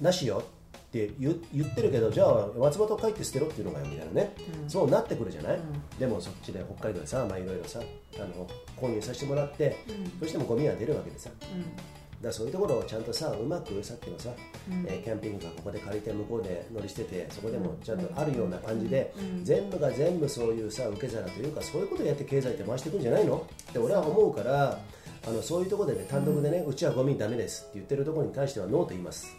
なしよ。って言言ってるけどじゃあ松本帰って捨てろっていうのがよみたいなね、そうなってくるじゃない、でもそっちで北海道でさまあいろいろさあの購入させてもらって、どうしてもゴミは出るわけでさ、だそういうところをちゃんとさうまくさっきのさ、えーキャンピングカーここで借りて向こうで乗り捨ててそこでもちゃんとあるような感じで、全部が全部そういうさ受け皿というかそういうことやって経済って回していくんじゃないの？って俺は思うからあのそういうところでね単独でね、うちはゴミダメですって言ってるところに対してはノーと言います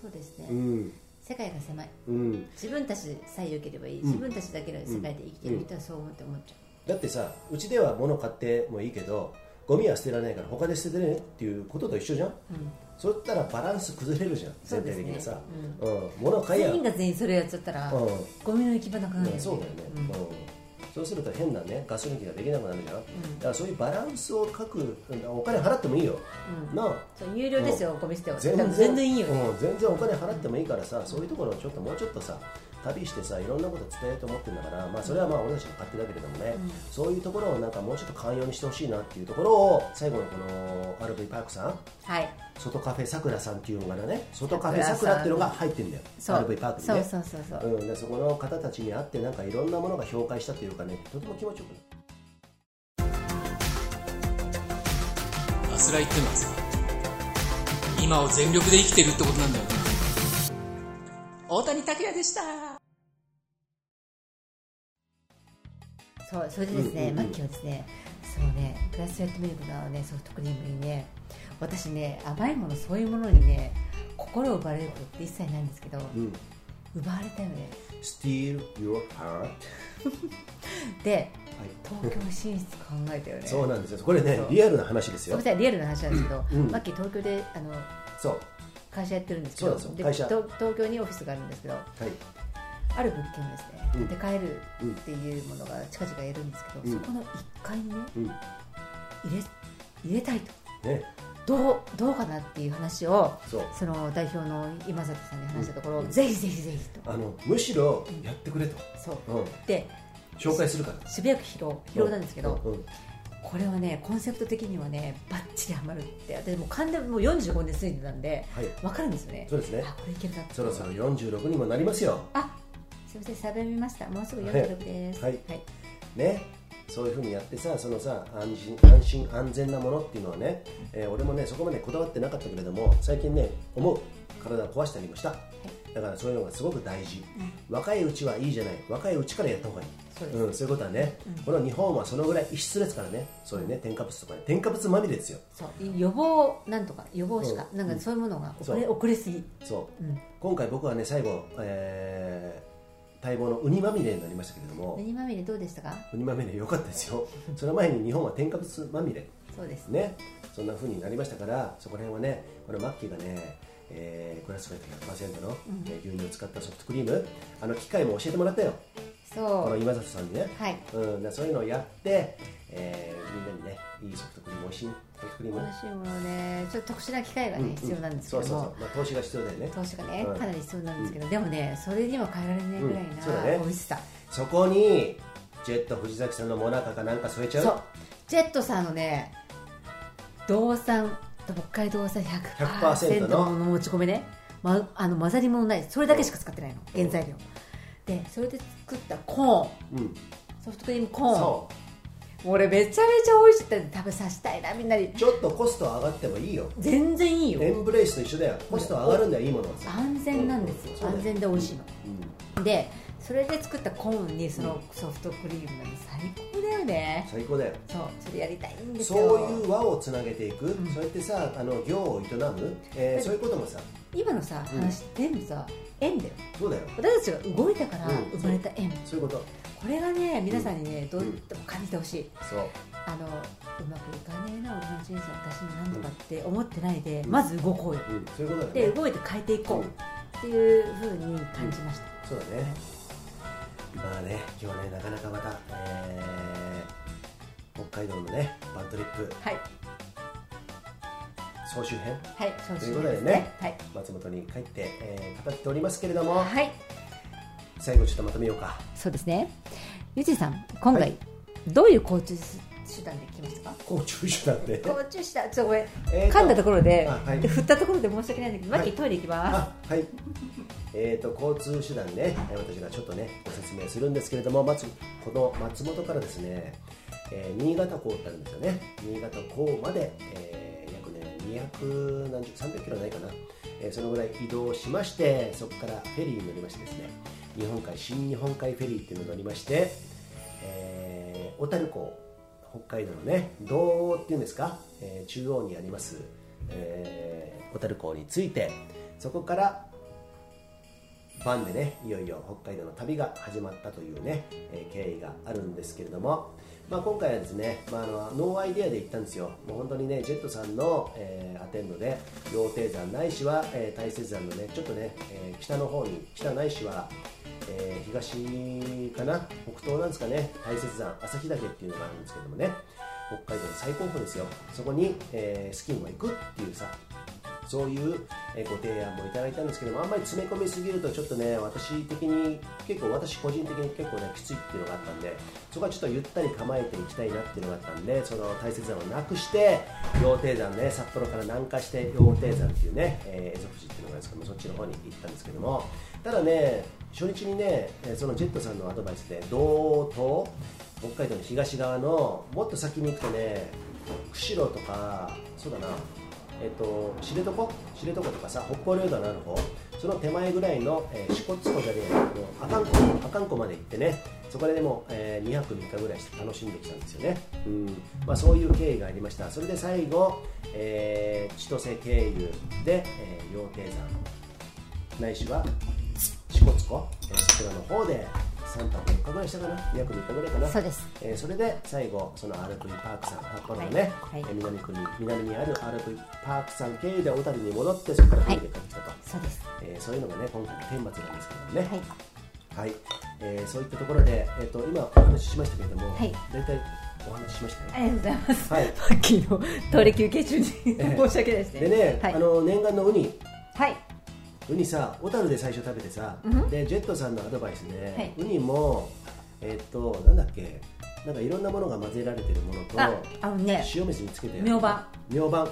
そうですね、うん。世界が狭い。うん。自分たちさえ良ければいい、自分たちだけの世界で生きてる人はそう思って思っちゃう、だってさうちでは物買ってもいいけどゴミは捨てられないから他で捨ててねっていうことと一緒じゃん、そういったらバランス崩れるじゃん。全体的にさ、うん。物買いや。全員が全員それやっちゃったら、うん。ゴミの行き場なくなるよね、そうだよね、うんそうすると変なねガス抜きができなくなるじゃん、だからそういうバランスを書くお金払ってもいいよ、なあ。そう有料ですよ、ゴミ捨ては。全然。全然いいよ、うん、全然お金払ってもいいからさそういうところをちょっともうちょっとさ旅してさいろんなこと伝えようと思ってるんだから、まあ、それはまあ俺たちの勝手だけれどもね、そういうところをなんかもうちょっと寛容にしてほしいなっていうところを最後にこの RV パークさん。はい。外カフェさくらさんっていうのがね外カフェさくらっていうのが入ってるんだよ。RV パークにね。そうそうそうそう、うん、でそこの方たちに会ってなんかいろんなものが評価したというかねとても気持ちよくアスライってのはさ今を全力で生きてるってことなんだよね。大谷拓也でした。そうそれでですね、うんうんうん。マッキーはですねそうねグラスフェットミルクのねソフトクリームにね私ね甘いものそういうものにね心を奪われることって一切ないんですけど、うん。奪われたよね Steal your heart で東京進出考えたよね。そうなんですよ。これねリアルな話ですよ。ごめんなさいリアルな話なんですけど、うん。マッキー東京であのそう。会社やってるんですけどで東東京にオフィスがあるんですけどはい。ある物件をですね。うん。建て替えるっていうものが近々やるんですけど、うん。そこの1階にねうん。入れ入れたいと。ねどうどうかなっていう話をその代表の今里さんに話したところ、うん。ぜひぜひぜひと。あのむしろやってくれと、そう。うん、で紹介するから。渋谷区広尾広尾なんですけど、うん。うん。これはねコンセプト的にはねバッチリハマるって。私もう完全にもう45年過ぎてたんではい。分かるんですよね。そうですね。あこれいけるなそろそろ46にもなりますよ。あすみませんサベ見ました。もうすぐ46です。はい。はい、ねそういうふうにやってさそのさ安心安心安全なものっていうのはね、えー俺もねそこまでこだわってなかったけれども最近ね思う。体を壊したりもした、だからそういうのがすごく大事、若いうちはいいじゃない。若いうちからやった方がいい。そうん、そういうことはね、この日本はそのぐらい異質ですからね。そういうね添加物とかね。添加物まみれですよ。そう予防なんとか予防しか、うん。なんかそういうものが遅れ遅れすぎ。そう、うん。今回僕はね最後、えー、待望のウニまみれになりましたけれども。ウニまみれどうでしたか？ウニまみれ良かったですよ。その前に日本は添加物まみれ。そうです。ね。そんな風になりましたからそこら辺はねこのマッキーがね、えー、グラスフェット100%の、えー牛乳を使ったソフトクリーム。あの機械も教えてもらったよ。このそう今里さんにね、はい。うん、だそういうのをやって、えーみんなにねいいソフトクリーム美味しいし。いものねちょっと特殊な機械がね、うんうん。必要なんですけども。そうそうそう、まあ、投資が必要だよね。投資がね、うん。かなり必要なんですけど、でもねそれには変えられないぐらいな美味しさ、そこにジェット藤崎さんのモナカかなんか添えちゃう？そう。ジェットさんのね道産北海道産100% 100%の？の持ち込みね、ま、あの混ざり物ない。それだけしか使ってないの。原材料。でそれで作ったコーン。うん。ソフトクリームコーン。そ俺めちゃめちゃ美味しいって食べさせたいなみんなに。うちょっとコスト上がってもいいよ。全然いいよ。エンブレイスと一緒だよ。コスト上がるんだよいいものはさ。安全なんですよ。安全で美味しいの、うん。でそれで作ったコーンにそのソフトクリームが最高だよね。最高だよ。そうそれやりたいんですそうよいう輪をつなげていく、ん。そうやってさあの業を営む、えーそういうこともさ。今のさうん。話全部さ縁だよ。そうだよ。私たちが動いたからうん。生まれた縁、そういうこと。これがね皆さんにねどうでも感じてほしい。そう。あのうまくいかねえな俺の人生私に何とかって思ってないで、まず動こうよ。うん、そういうことだでよね。動いて変えていこうっていうふうに感じました、そうだねまあね今日ねなかなかまた、えー北海道のねバントリップ。はい。総集編？はいそうということでねはい。松本に帰って、えー語っておりますけれども、はい。最後ちょっとまとめようか。そうですね。ゆちさん今回、はい。どういう交通手段で来ましたか交通手段で交通手段ちょっとごめん、えー噛んだところで,、はいで振ったところで申し訳ないんだけど、はいマッキートイレ行きますはいえー、と交通手段ね私がちょっとねご説明するんですけれどもまずこの松本からですね、えー新潟港ってあるんですよね新潟港まで、えー約ね200何十300キロないかな、えーそのぐらい移動しましてそこからフェリーに乗りましてですね日本海新日本海フェリーっていうのに乗りまして、えー小樽港北海道のね道央っていうんですか、えー中央にあります、えー小樽港に着いてそこからバンでねいよいよ北海道の旅が始まったというね、えー経緯があるんですけれども、まあ、今回はですね、まあ、あのノーアイデアで行ったんですよ。もう本当にねジェットさんの、えーアテンドで羊蹄山ないしは、えー大雪山のねちょっとね、え北の方に北ないしは、えー東かな？北東なんですかね？大雪山旭岳っていうのがあるんですけどもね。北海道の最高峰ですよ。そこに、えースキーも行くっていうさそういうご提案もいただいたんですけどもあんまり詰め込みすぎるとちょっとね私的に結構私個人的に結構ねきついっていうのがあったんでそこはちょっとゆったり構えていきたいなっていうのがあったんでその大雪山をなくして羊蹄山ね札幌から南下して羊蹄山っていうね、え、蝦夷富士っていうのがあるんですけどもそっちの方に行ったんですけども。ただね初日にねそのジェットさんのアドバイスで道東北海道の東側のもっと先に行くとね釧路とかそうだな。えっと、知床？知床とかさ北方領土のある方？その手前ぐらいの、えー、支笏湖じゃねえあの阿寒湖？阿寒湖まで行ってねそこででも、えー2泊3日ぐらいして楽しんできたんですよね、うん。まあ、そういう経緯がありました。それで最後、えー千歳経由で、えー、羊蹄山。ないしは支笏湖、えーそちらの方で3泊4日ぐらいしたかな2泊3日ぐらいかな。そうです。えーそれで最後その RV パークさん札幌のね、はい。はいえー南区に南にある RV パークさん経由で小樽に戻ってそこから船で帰ってきたと、そうです。えーそういうのがね今回の天末なんですけどもね。はい。はい、えーそういったところで、えー、と今お話ししましたけれども、はい。大体お話ししましたね。ありがとうございます、はい。マッキーのトイレ休憩中に 申し訳ないですね。でね、はい。あの念願のウニ。はいウニさ小樽で最初食べてさ、うん。でジェットさんのアドバイスで、はい。ウニもえっ、となんだっけなんかいろんなものが混ぜられてるものとああのね塩水につけて明晩明晩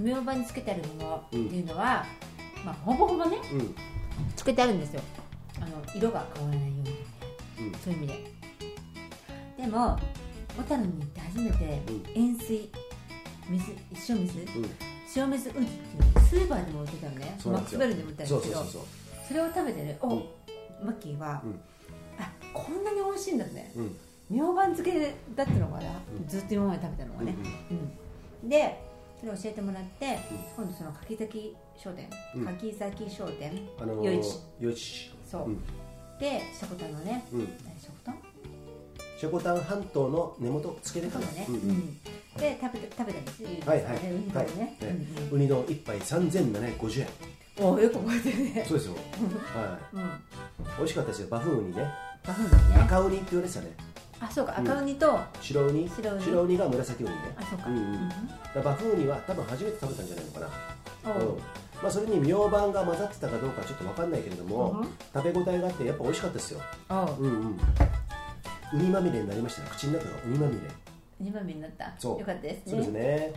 明晩につけてあるものっていうのは、まあ、ほぼほぼねうん。つけてあるんですよ。あの色が変わらないようにね、うん。そういう意味で。でも小樽に行って初めてうん。塩水水塩水うん。塩水ウニっていうのスーパーでも売ってたのね。そうなんですよ。マックスベルでも売ってたんですけどそうそうそうそう。それを食べてねお、うん。マッキーは、うん。あこんなに美味しいんだね。うん。明晩漬けだったのかな、うん。ずっと今まで食べたのがね、うんでそれを教えてもらって、今度その柿崎商店、うん。柿崎商店。あのー、余市。余市。そう、うん。でシャコタンのね、シャコタンシャコタン半島の根元つけ根かなね、ううん。んで食べて食べたんですよはいはい。ウニはい。うんウニ丼一杯3750円うん、およく覚えてるね。そうですよ。はうん。い美味しかったですよ。バフンウニね。バフンですね。赤ウニって言われてたね。あそうか。うん。赤ウニと、白ウニ。白ウニ。が紫ウニね。あそうか、うんうん。だからバフンウニは多分初めて食べたんじゃないのかな。おう。うん。まあ、それに明晩が混ざってたかどうかはちょっと分かんないけれども、うん食べ応えがあってやっぱ美味しかったですよ。うんうん。ウニまみれになりましたね。口の中がウニまみれ二番目になった。そう。よかったですね。そうですね。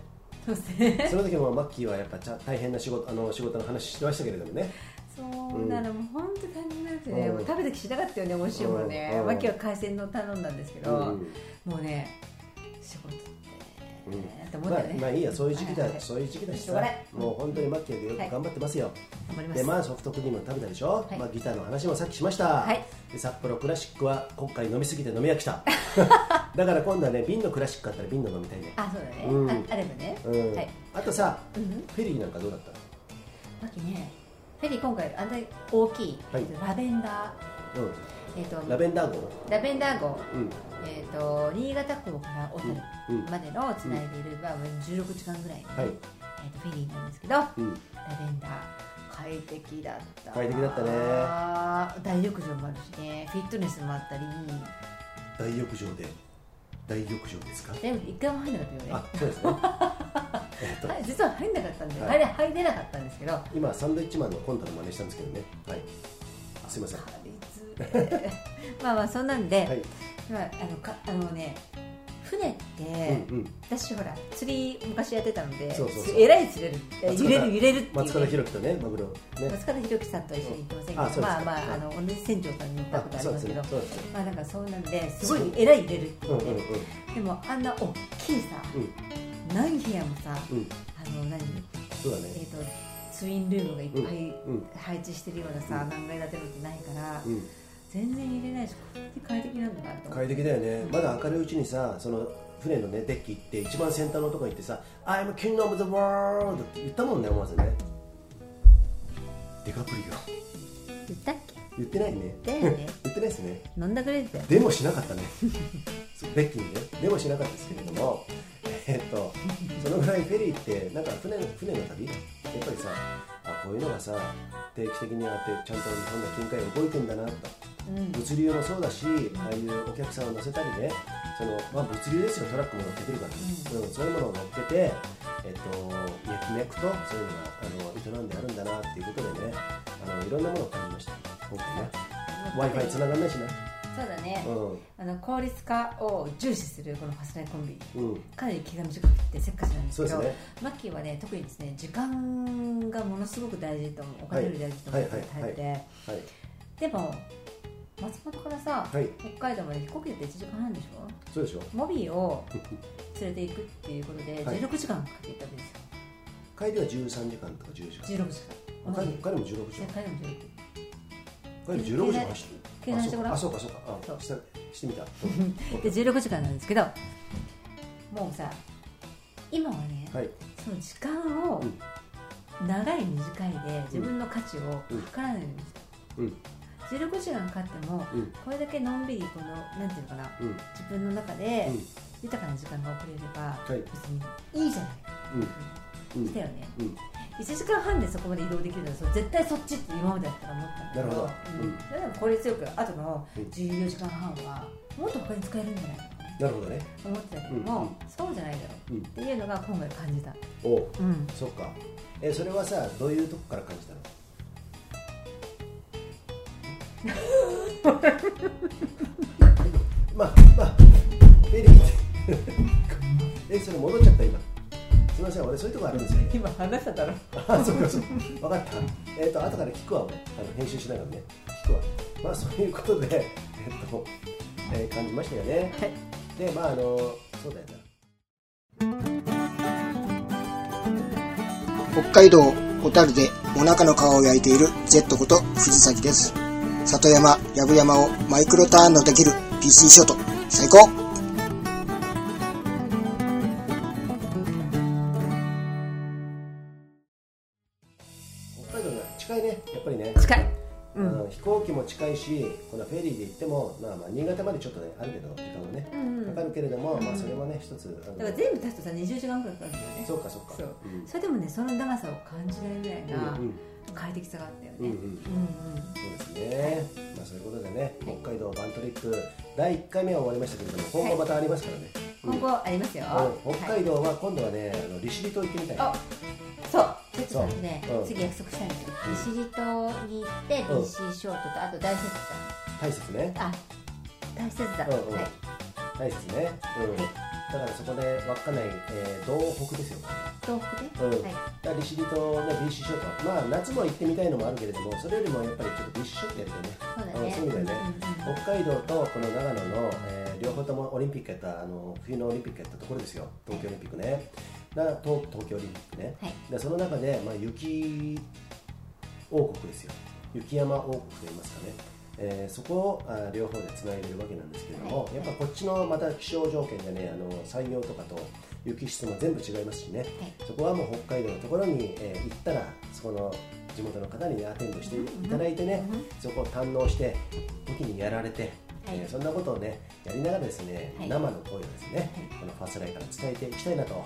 そうですね。その時もマッキーはやっぱちゃ大変な仕事あの仕事の話してましたけれどもね。そうなの、もう本当大変なくてね、うん。もう食べてきしなかったよね美味しいものね、うんマキは海鮮丼頼んだんですけど、うん。もうね仕事うん。思っだよね、まあいいやそういう時期だ、はいはいそういう時期だしさ。もう本当にマッキーがよく頑張ってますよ、頑張ります。でまあソフトクリーム食べたでしょ、はい。まあ、ギターの話もさっきしました、はい。で札幌クラシックは今回飲みすぎて飲み飽きた。だから今度はね瓶のクラシックあったら瓶の飲みたいね。あそうだね、うん。ああればね、うん、はい。あとさ、うん。フェリーなんかどうだった？マキね。フェリー今回あんなに大きい、はい。ラベンダうん。ー、えー、とラベンダー号？ラベンダー号、うん。えー、と新潟港から小樽までのつないでいる、まあ、16時間ぐらいの、はい。えー、とフェリーなんですけど、うん。ラベンダー快適だった。快適だったね。大浴場もあるしね。フィットネスもあったり。大浴場で。大浴場ですか？でも一回も入んなかったよね。あそうですね。え実は入んなかったんで、はい。入れ入れなかったんですけど。今サンドイッチマンのコントの真似したんですけどね。はい。すいません まあまあそんなんで、い。まあ、あのかあのね船って、うんうん。私ほら釣り昔やってたのでえらい釣れる。揺れる揺れるっていう、ね、松方弘樹とねマグロ。ね。松方弘樹さんと一緒に行ってませんけどうですかまあまあはいあの同じ船長さんに行ったことありまけどねまあなんかそうなんですごいえらい揺れるっていうね、うんうんうん。でもあんな大きいさ、何部屋もさうん。うんあの何そうだね。えっ、とツインルームがいっぱいうん。配置してるようなさ、何階建てのってないから、うん全然揺れないし快適なんだ快適だよね。まだ明るいうちにさその船のねデッキ行って一番先端のとこ行ってさ「I'm king of the world」って言ったもんね思わずね。デカプリオ。言ったっけ？言ってないね。だよね。言ってない ですね。飲んだくれて。でもしなかったね。そうベッキーにね。でもしなかったですけれども。えっとそのぐらいフェリーってなんか船の船の旅？やっぱりさあこういうのがさ定期的にあってちゃんと日本の近海動いてんだなと。うん物流もそうだしああいうお客さんを乗せたりねその、まあ、物流ですよトラックも乗っけてるから、うん。そういうものを乗っけて、えっと、脈々とそういうのがあの営んであるんだなっていうことでねあのいろんなものを感じました。今回ね。W i f i 繋がんないしな。そうだね、うあの効率化を重視するこのファスナイコンビ。んうん。かなり気が短くてせっかちなんですけどね。マッキーはね特にですね時間がものすごく大事と思うお金より大事と思ってるタイプで、はい。でも松本からさ、はい。北海道まで飛行機で1時間半でしょ？そうでしょ。モビーを 連れて行くっていうことではい。16時間かけて行ったわけですよ、帰りは13時間とか10時間。16時間。帰り帰りも16時間。帰りも16帰り16時間。走って計算してごらんあそうかそうか。あそうしてみた。うんで16時間なんですけどもうさ今はね、はい。その時間を長い短いで自分の価値を測らないようにした、うん16時間かかっても、うん。これだけのんびりこのなんていうのかなうん。自分の中でうん。豊かな時間が送れれば、はい。別にいいじゃない。うん。したよね、うん。1時間半でそこまで移動できるのはそう絶対そっちって今までだったら思ったんだけどなるほど。うん。うん。効率よくあとのうん14時間半はもっと他に使えるんじゃない？かなるほどね。と思ってたけども、うんうん。そうじゃないだろう、うん。っていうのが今回感じた、おう。うん、そっか。えそれはさどういうとこから感じたの？まあまあフェリーってえそれ戻っちゃった今。すみません俺そういうとこあるんですよ今話しただろ。あそうかそうか。分かった。えっ、と後から聞くわ俺。あの編集しながらね。聞くわ。まあそういうことでえっ、と、えー感じましたよね。はい。でまああのそうだよな。北海道小樽でお腹の皮を焼いている Z こと藤崎です。里山、藪山をマイクロターンのできる PC ショット、最高。北海道が近いね。やっぱりね。近い、ううんん飛行機も近いしこのフェリーで行っても、まあ、まあ新潟までちょっとねあるけど時間はね。うんうん。かかるけれども、まあそれもね一つだから全部足すとさ20時間くらいかかるんだよね。そうかそうか。そう。うんそれでもねその長さを感じないぐらいなうんうん快適さがあったよね、うんうん。うんそうですね、まあ、そういうことでね、北海道バントリップ第1回目は終わりましたけれども今後またありますからね、今後ありますよ、うん。北海道は今度はねあの利尻島行ってみたいあそう。ちょっとね、次約束したいんですよ。利尻島に行って BC ショートとあと大雪大切ね。山あ大雪山、うんうん。はい。大切ね、うん。だからそこで稚内、えー、道北ですよ東北で、うん。はい。利尻島ね BC ショート。まあ夏も行ってみたいのもあるけれどもそれよりもやっぱりちょっと BC ショートやりたいね。そうだね。んそういう意味でね、うんうん北海道とこの長野の、えー両方ともオリンピックやったあの冬のオリンピックやったところですよ。東京オリンピックね。な東東京オリンピックね、はい。でその中で、まあ、雪王国ですよ。雪山王国といいますかね、えーそこをあ両方でつないでるわけなんですけれども、はい。やっぱこっちのまた気象条件でねあの採用とかと雪質も全部違いますしね、そこはもう北海道のところに、えー行ったらそこの地元の方にねアテンドしていただいてね、そこを堪能して時にやられて、はい。えーそんなことをねやりながらですね、はい。生の声をですね、このファーストライから伝えていきたいなと、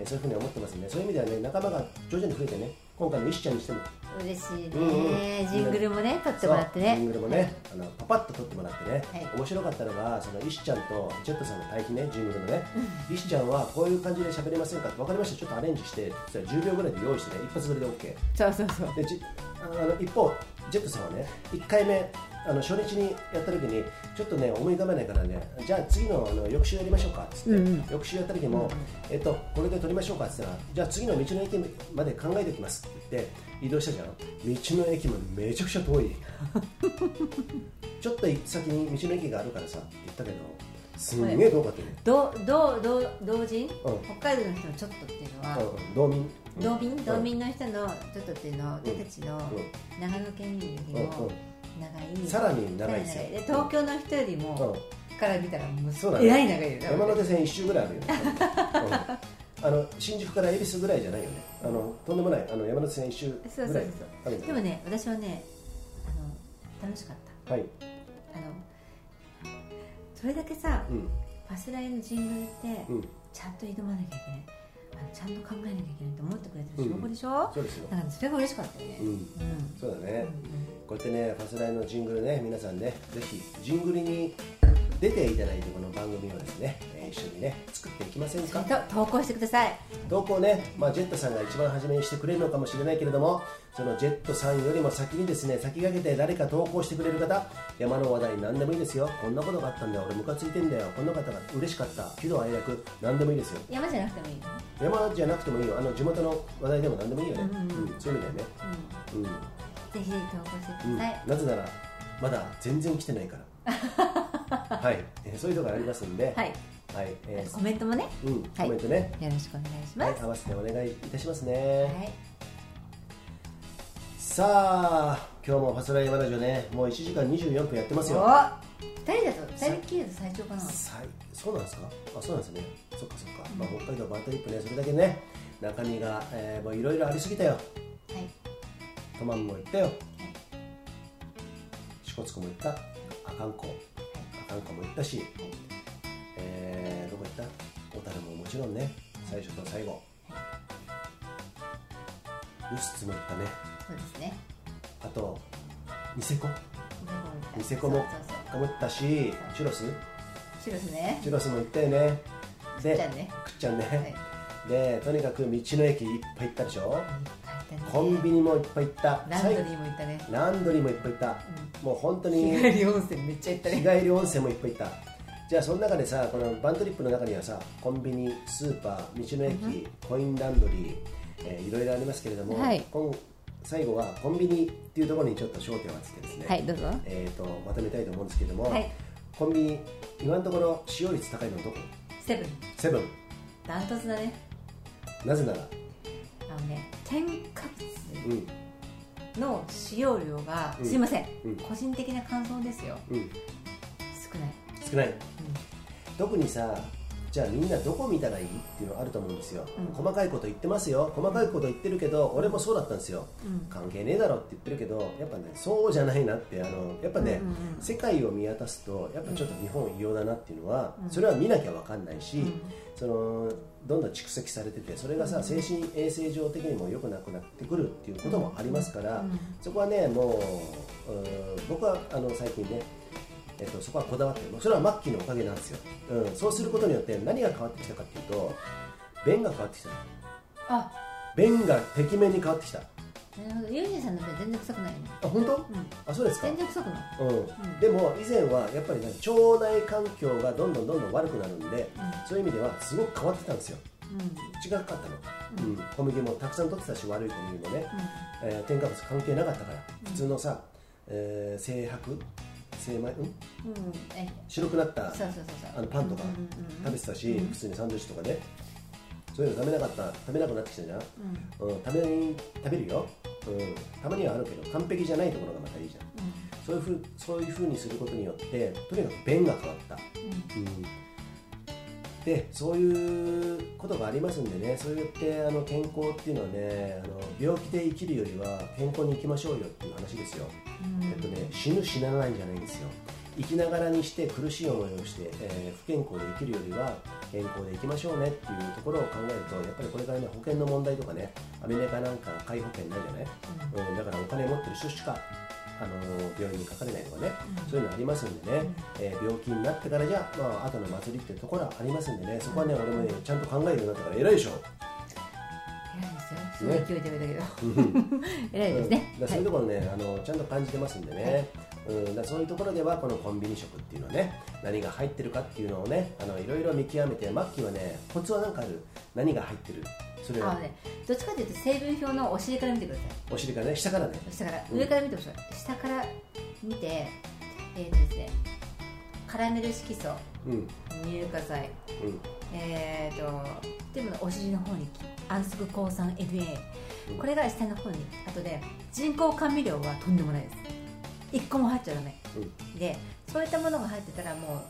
えーそういうふうに思ってますんでそういう意味ではね仲間が徐々に増えてね今回の石ちゃんにしても嬉しいね、ジングルもね撮ってもらってそうジンねグルもね、あのパパッと撮ってもらってね、はい。面白かったのがその石ちゃんとジェットさんの対比ねジングルのね、石ちゃんはこういう感じで喋れませんか？って分かりました？ちょっとアレンジしてそしたら10秒ぐらいで用意してね。一発撮りで OK そうそうそう。でじあの一方ジェットさんはね1回目あの初日にやった時にちょっとね思い浮かべないからねじゃあ次のあの翌週やりましょうかっつって、うんうん。翌週やった時も、えっと、これで撮りましょうかっつったらじゃあ次の道の駅まで考えておきますって言って移動したじゃん。道の駅までめちゃくちゃ遠い。ちょっと先に道の駅があるからさって言ったけどすんげえ遠かったね、どどど同人、うん。北海道の人のちょっとっていうのは、うん、道民？道民？ん。道民の人のちょっとっていうのは俺たちの長野県民よりもうんうん長い。さらに長いですよ。東京の人よりも、から見たらもうそうだね。えらい長いよね。山手線一周ぐらいあるよ、うん。あの新宿から恵比寿ぐらいじゃないよね。あのとんでもない。あの山手線一周ぐらいある。でもね私はねあの楽しかった。はい、あのそれだけさ、うん。パスライのジングルって、うん、ちゃんと挑まなきゃいけない。ちゃんと考えなきゃいけないと思ってくれてる証拠でしょ、そうですよ。だからそれが嬉しかったよね、うん。うん。そうだね、こうやってねファスライのジングルね皆さんねぜひジングルに出ていただいてこの番組をですね、えー一緒にね作っていきませんか？と投稿してください。投稿ね、まあ、ジェットさんが一番初めにしてくれるのかもしれないけれどもそのジェットさんよりも先にですね先駆けて誰か投稿してくれる方山の話題何でもいいですよ。こんなことがあったんだよ。俺ムカついてんだよ。こんな方が嬉しかった。喜怒哀楽何でもいいですよ。山じゃなくてもいいの？山じゃなくてもいいよ。あの地元の話題でも何でもいいよね、うんうんうん。そういう意味だよね、うんぜひぜひ投稿してうんください、なぜならまだ全然来てないから。はい、えーそういうとこありますんで。はい、はい。えコメントもね。ーうん、コメントね、よろしくお願いします、はい。合わせてお願いいたしますね、はい。さあ今日もファスライヤマラジオねもう1時間24分やってますよ。お2人だと2人きりだと最長かな。そうなんですか？あそうなんですね。そっかそっか、まあ、北海道バントリップねそれだけね中身が、えーもういろいろありすぎたよ。はいトマンも行ったよ。支笏湖も行った。阿寒湖。阿寒湖も行ったし、えーどこ行った？小樽ももちろんね。最初と最後。ルスツも行ったね。そうですね。あとニセコ。ニセコもそうそうも行ったしチュロス。チュロスね。チュロスも行ったよね。でくっちゃんね。はい。でとにかく道の駅いっぱい行ったでしょ。いっぱいあったね。コンビニもいっぱい行った。ランドリーも行ったね。ランドリーもいっぱい行った、もう本当に日帰り温泉めっちゃ行った日ね帰り温泉もいっぱい行った。じゃあその中でさこのバントリップの中にはさコンビニスーパー道の駅、コインランドリー、えーいろいろありますけれども、はい。今最後はコンビニっていうところにちょっと焦点を当ててですね、はいどうぞ。えー、とまとめたいと思うんですけども、はい。コンビニ今のところ使用率高いのはどこ？セブン。セブン。ダントツだね。なぜなら？あのね添加うん物の使用量が、うん。すいません、うん。個人的な感想ですよ。うん。少ない。少ない、特にさじゃあみんなどこ見たらいいっていうのあると思うんですよ、うん。細かいこと言ってますよ。細かいこと言ってるけど、俺もそうだったんですよ、うん。関係ねえだろって言ってるけどやっぱねそうじゃないなってあのやっぱね、うんうんうん。世界を見渡すとやっぱちょっと日本異様だなっていうのは、うん。それは見なきゃ分かんないし、うん。そのどんどん蓄積されててそれがさ、精神衛生上的にも良くなくなってくるっていうこともありますから、うん。そこはねもううー僕はあの最近ねえっと、そこはこだわってる。それはマッキーのおかげなんですよ、うん、そうすることによって何が変わってきたかっていうと便が変わってきた。あ。便がてきめんに変わってきた。あなるほどユージさんの便全然臭くないね。本当、うん。あそうですか。全然臭くない。うん。でも以前はやっぱり、ね、腸内環境がどんどんどんどん悪くなるんで、そういう意味ではすごく変わってたんですよ。違かったの、うん。小麦もたくさん取ってたし悪い小麦もね、えー添加物関係なかったから、普通のさ、えー精白？精米んうん、うん、え白くなったあのパンとかうんうんうん食べてたし、普通にサンドイッチとかねそういうの食べなかった食べなくなってきたじゃん、うん。食べに食べるよ、うん、たまにはあるけど完璧じゃないところがまたいいじゃん、そういうふうそういうふうにすることによってとにかく便が変わった、うん。でそういうことがありますんでねそうやってあの健康っていうのはねあの病気で生きるよりは健康に生きましょうよっていう話ですよ、えっとね、死ぬ死なないんじゃないんですよ生きながらにして苦しい思いをして、えー不健康で生きるよりは健康で生きましょうねっていうところを考えるとやっぱりこれからね保険の問題とかねアメリカなんか皆保険ないじゃない、うん、だからお金持ってる人しかあの病院にかかれないとかね、そういうのありますんでね、えー病気になってからじゃ、まあ後の祭りっていうところはありますんでね。そこはね、俺もねちゃんと考えるようになったから偉いでしょすよ。すごい勢いで言われたけど。偉いですね。そういうところね、あのちゃんと感じてますんでね、うん、だそういうところではこのコンビニ食っていうのはね何が入ってるかっていうのをねあのいろいろ見極めてマッキーはねコツは何かある？何が入ってる？それは。ねどっちかというと成分表のお尻から見てください。お尻からね？下からね。下から。うん。上から見てほしい。下から見てえーとですねカラメル色素うん。乳化剤。うん。えーとでもお尻の方に安息抗酸 NA うん。これが下の方にあとで人工甘味料はとんでもないです。1個も入っちゃダメ。うん。でそういったものが入ってたらも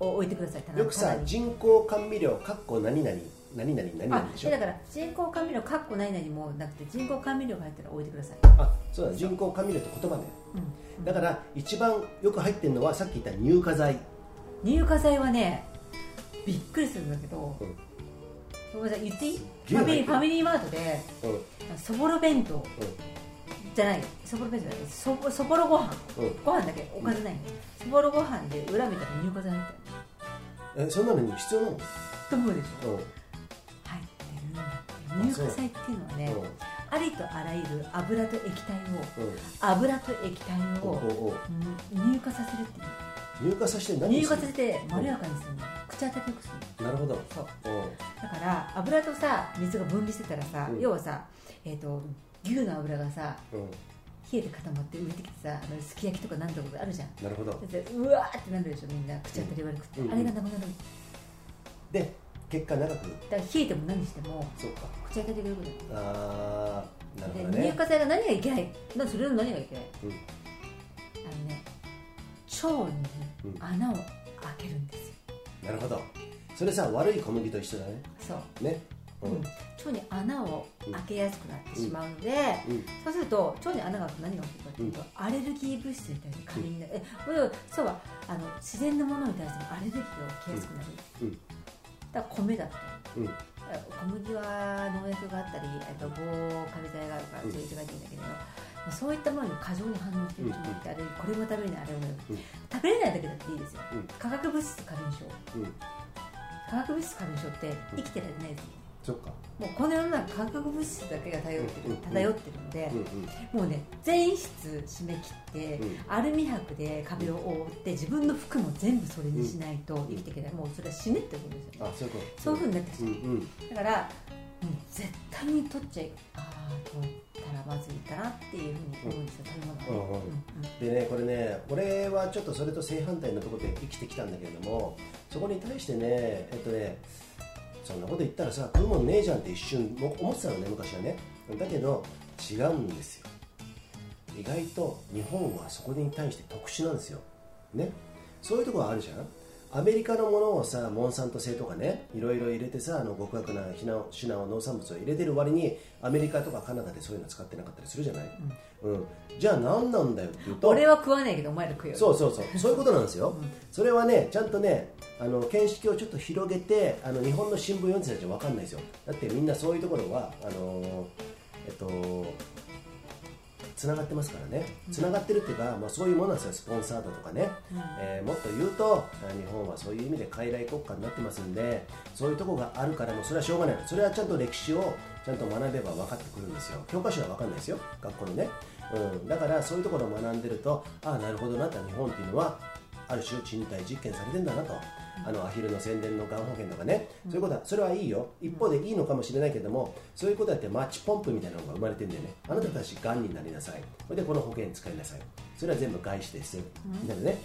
うお置いてください。棚よくさ人工甘味料かっこ何々何々何あ々でしょ？でだから人工甘味料かっこないなにもなくて人工甘味料が入ったら置いてください、あそうだ人工甘味料って言葉ね。うん。だから一番よく入ってるのはさっき言った乳化剤。乳化剤はねびっくりするんだけど、うんごめんなさい言っていい？牛ファミリーファミリーマートでうん。そぼろ弁当。うじゃない。そぼろ弁当じゃない。そぼそぼろご飯。んうん。ご飯だけ。おかずない。んで、そぼろご飯で裏見たら乳化剤入ってえそんなのに必要なの？ると思うでしょ。うん。入ってるんだって。乳化剤っていうのはねうん。ありとあらゆる油と液体をうん。油と液体をうん乳化させるっていう乳化させて何乳する？化させてまろやかにするの。口当たりよくする。のなるほど。そう。う。んだから油とさ水が分離してたらさ、うん。要はさ、えー、と牛の油がさうん。冷えて固まって浮いてきてさあのすき焼きとかなんとかあるじゃん。なるほど。だってうわーってなるでしょみんな。口当たり悪くて、うんあれがなくなるで結果長く？だから冷えても何してもそうか。口当たりが良くなる。あーなるほどでね乳化剤が何がいけない？なそれの何がいけない？うん。あのね腸にうん穴を開けるんですよ。なるほど。それさ悪い小麦と一緒だね。そう、ね。ううん。ん、腸に穴を開けやすくなってしまうので、うん。そうすると腸に穴が開くと何が起きるかというと、アレルギー物質に対して過敏になうん。そうはあの自然なものに対してもアレルギーが起きやすくなる、うん。だから米だってうん。小麦は農薬があったりえっと防カビ剤があるからうん。そういう違いいいんだけれど、そういったものに過剰に反応している人もいて、あれこれも食べれないあれも食べれない、うん。食べれないだけだっていいですよ、うん。化学物質過敏症。うん。化学物質過敏症って生きてられないです。よそっか。もうこの世の中化学物質だけが漂ってる、うん漂ってるので、もうね全室締め切って、うん。アルミ箔で壁を覆って自分の服も全部それにしないと生きていけない、もうそれは死ねってことですよ。あそういうこと。そういうふうになってきちゃう、だから、うん、絶対に取っちゃいああ取ったらまずいかなっていうふうに思うんですよ、食べ物はね、うんでねこれね俺はちょっとそれと正反対のところで生きてきたんだけれどもそこに対してねえっとねそんなこと言ったらさ食うもんねえじゃんって一瞬も思ってたのね昔はね。だけど違うんですよ。意外と日本はそこに対して特殊なんですよ。ね。そういうところあるじゃんアメリカのものをさモンサント製とかねいろいろ入れてさあの極悪な品を品を農産物を入れてる割にアメリカとかカナダでそういうの使ってなかったりするじゃない、うん。じゃあ何なんだよっていうと俺は食わないけどお前ら食うよ。そうそうそう。そういうことなんですよ、それはねちゃんとねあの見識をちょっと広げてあの日本の新聞読んでたらじゃ分かんないですよ。だってみんなそういうところはあのーえっとつながってますからね。つながってるっていうか、まあ、そういうものなんですよ。スポンサードとかね、えーもっと言うとあ日本はそういう意味で傀儡国家になってますんでそういうところがあるからもうそれはしょうがない。それはちゃんと歴史をちゃんと学べば分かってくるんですよ。教科書は分かんないですよ。学校のね、うん、だからそういうところを学んでるとああなるほどなって日本っていうのはある種賃貸実験されてんだなと、あのアヒルの宣伝のがん保険とかね、そういうことはそれはいいよ。一方でいいのかもしれないけどもそういうことやってマッチポンプみたいなのが生まれてんだよね。あなたたちがんになりなさい。それでこの保険使いなさい。それは全部外資です。みたいなね、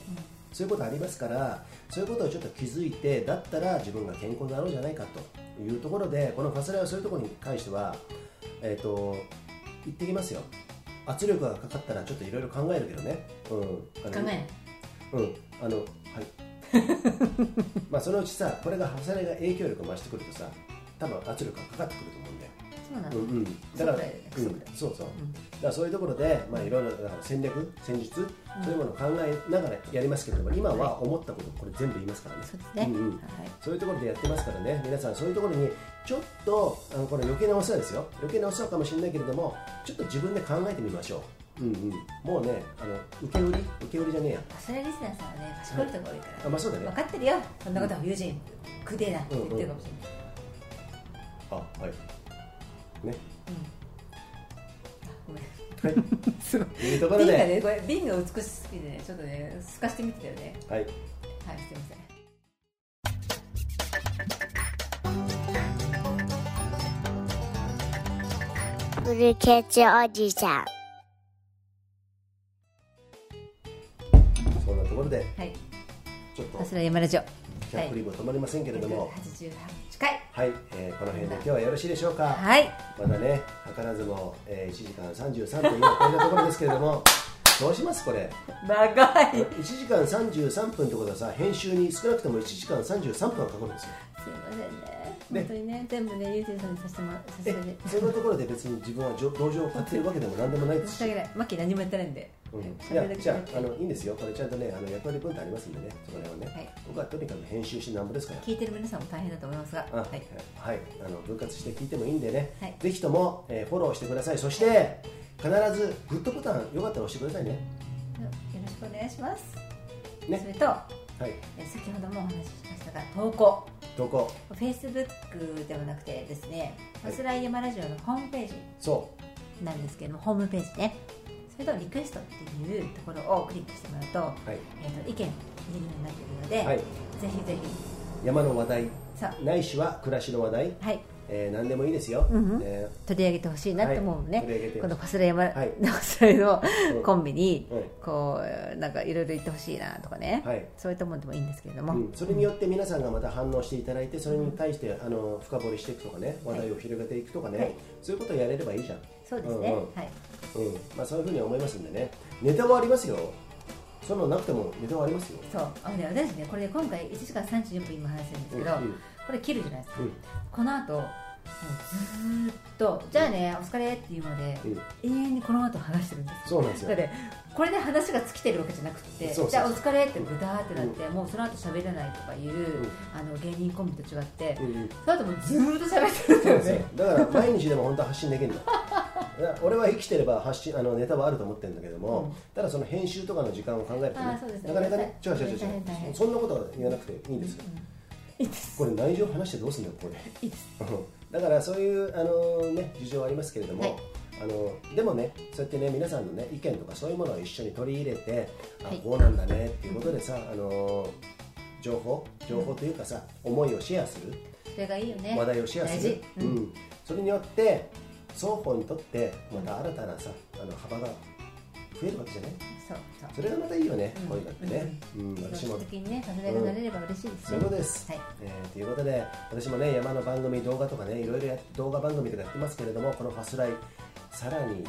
そういうことありますからそういうことをちょっと気づいてだったら自分が健康になろうじゃないかというところでこのファスライはそういうところに関してはえっ、と言ってきますよ。圧力がかかったらちょっといろいろ考えるけどね、うん、あの考えうん、あの、はい。まあ、そのうちさ、これが、それが影響力を増してくるとさ、多分圧力がかかってくると思うんだよ。そうなの、うんうん、だから、そううん。そうそうそう、だからそういうところで、まあ、いろいろだから戦略、戦術、そういうものを考えながらやりますけれども、今は思ったこと、これ全部言いますからね。そうですね、うんうん。はい。そういうところでやってますからね、皆さん、そういうところにちょっとあのこれ余計なお世話ですよ、余計なお世話かもしれないけれども、ちょっと自分で考えてみましょう。うんうん、もうねあの、受け売り？受け売りじゃねえや。それリスナーさんはね賢い人が多いから、あまあそうだね。分かってるよ。こんなことは友人くでえなって言ってるかもしれない、あ、はい。ね。ごめん。はい。すごい。というところ瓶がで、ねこれ瓶が美しすぎてねちょっとね透かしてみてたよね。はい。はいすいません。ブルケツおじさんころで、はい。ちょっとさ山ラジオ。キャップリブ止まりませんけれども、88回。はい、えーこの辺で今日はよろしいでしょうか？はい。まだね、図らずも、えー1時間33分今超えたところですけれども、どうしますこれ？長い。1時間33分ってことはさ、編集に少なくとも1時間33分はかかるんですよ。すいませんね。ね。本当にね全部ねゆうてぃさんにさせてもらさせてそんなところで別に自分は同情を買ってるわけでもなんでもないですし。申し訳。ない。マッキー何もやってないんで、うん。はい。いやじゃああのいいんですよ、これちゃんとねあの役割分担ありますんでね、そこら辺はね、はい。僕はとにかく編集してなんぼですから、聞いてる皆さんも大変だと思いますが。あははい。い、はい、あの分割して聞いてもいいんでね、はい。ぜひとも、えーフォローしてください、そして必ずグッドボタン、よかったら押してくださいね。よろしくお願いします、ね。それとはい、え先ほどもお話ししましたが投稿。投稿、フェイスブックではなくてですね「はい。ファスライヤマラジオ」のホームページそなんですけどもホームページね。それとリクエストっていうところをクリックしてもらうと,、う、はい、えー、と意見入れるようになっているので、はい、ぜひぜひ。山の話題、さないしは暮らしの話題、はいえー何でもいいですよ。うん取り上げてほしいなと思うのね、はい。このファスライヤマラ、はい。ファスライのうんコンビに、うん。こうなんかいろいろ言ってほしいなとかね、はい。そういったものでもいいんですけれども、うん、それによって皆さんがまた反応していただいてそれに対してあの深掘りしていくとかね話題を広げていくとかね、はい。そういうことをやれればいいじゃん、そうですね、うんうん。はい。うん。まあ、そういうふうに思いますんでね。ネタはありますよ。そんなのなくてもネタはありますよ。そう。あ私ね。これ今回1時間34分今話してるんですけど、うんうんこれ切るじゃないですか、うん。この後もうずーっとじゃあねお疲れっていうまで、うん。永遠にこの後話してるんですそうなんですよ。これで話が尽きてるわけじゃなくてじゃあお疲れってブダーってなって、もうその後喋れないとかいう、あの芸人コンビと違って、うんうん。その後もうずーっと喋ってるんだよ。そうね。だから毎日でも本当は発信できるんだ俺は生きてれば発信あのネタはあると思ってるんだけども、うん。ただその編集とかの時間を考えるとねなかなかね違う違う違うそんなことは言わなくていいんですよ、いいですこれ内情話してどうすんだよこれ。いいですだからそういうあの、ね、事情はありますけれども、はい。あのでもねそうやってね皆さんの、ね、意見とかそういうものを一緒に取り入れて、はい。あこうなんだねっていうことでさ、あの情報情報というかさ、思いをシェアするそれがいいよね。話題をシェアする。大事、うん。それによって双方にとってまた新たなさあの幅が増えるわけじゃない？そうそう。それがまたいいよね、うん。こういうのってね、うん。私も。的にねれなれれば嬉しいですういうことです、はい。えーということで私もね山の番組動画とかねいろいろや動画番組とかやってますけれどもこのファスライさらに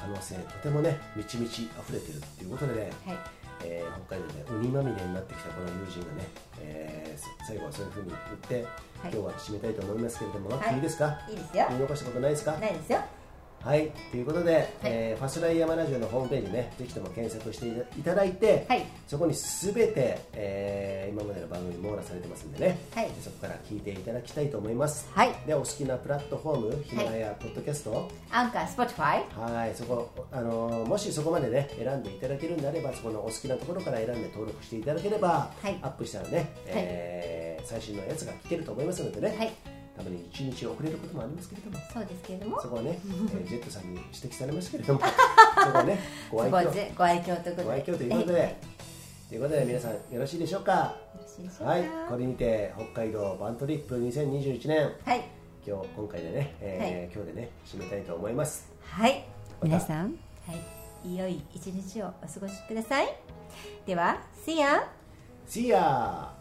可能性とてもね満ち満ち溢れてるっていうことでね、はい。えー北海道でウニまみれになってきたこの友人がね、えー最後はそういうふうに言って、今日は締めたいと思いますけれども、マッキーいいですか？いいですよ。言い残したことないですか？ないですよはい、ということで、えーファスライヤマラジオのホームページね、ぜひとも検索していただいて、はい。そこにすべて、えー今までの番組網羅されてますんでね、はい。そこから聞いていただきたいと思います。はい。で、お好きなプラットフォーム、 Himalaya、ポッドキャスト、アンカー、スポティファイはい、そこ、あのーもしそこまでね、選んでいただけるんであれば、そこのお好きなところから選んで登録していただければ、はい。アップしたらね、えー最新のやつが聞けると思いますのでね、はいたまに1日遅れることもありますけれども、そうですけれども。そこはね、えージェットさんに指摘されましたけれども、そこはね、ごそ愛嬌。ご愛嬌ということで。ご愛嬌ということで、はい。ということで皆さんよろしいでしょうか？よろしいでしょうか。はい、これにて北海道バントリップ2021年、はい。今日今回でね、えー今日でね締めたいと思います。はい。皆さんはい。良い一日をお過ごしください。では See ya! See ya!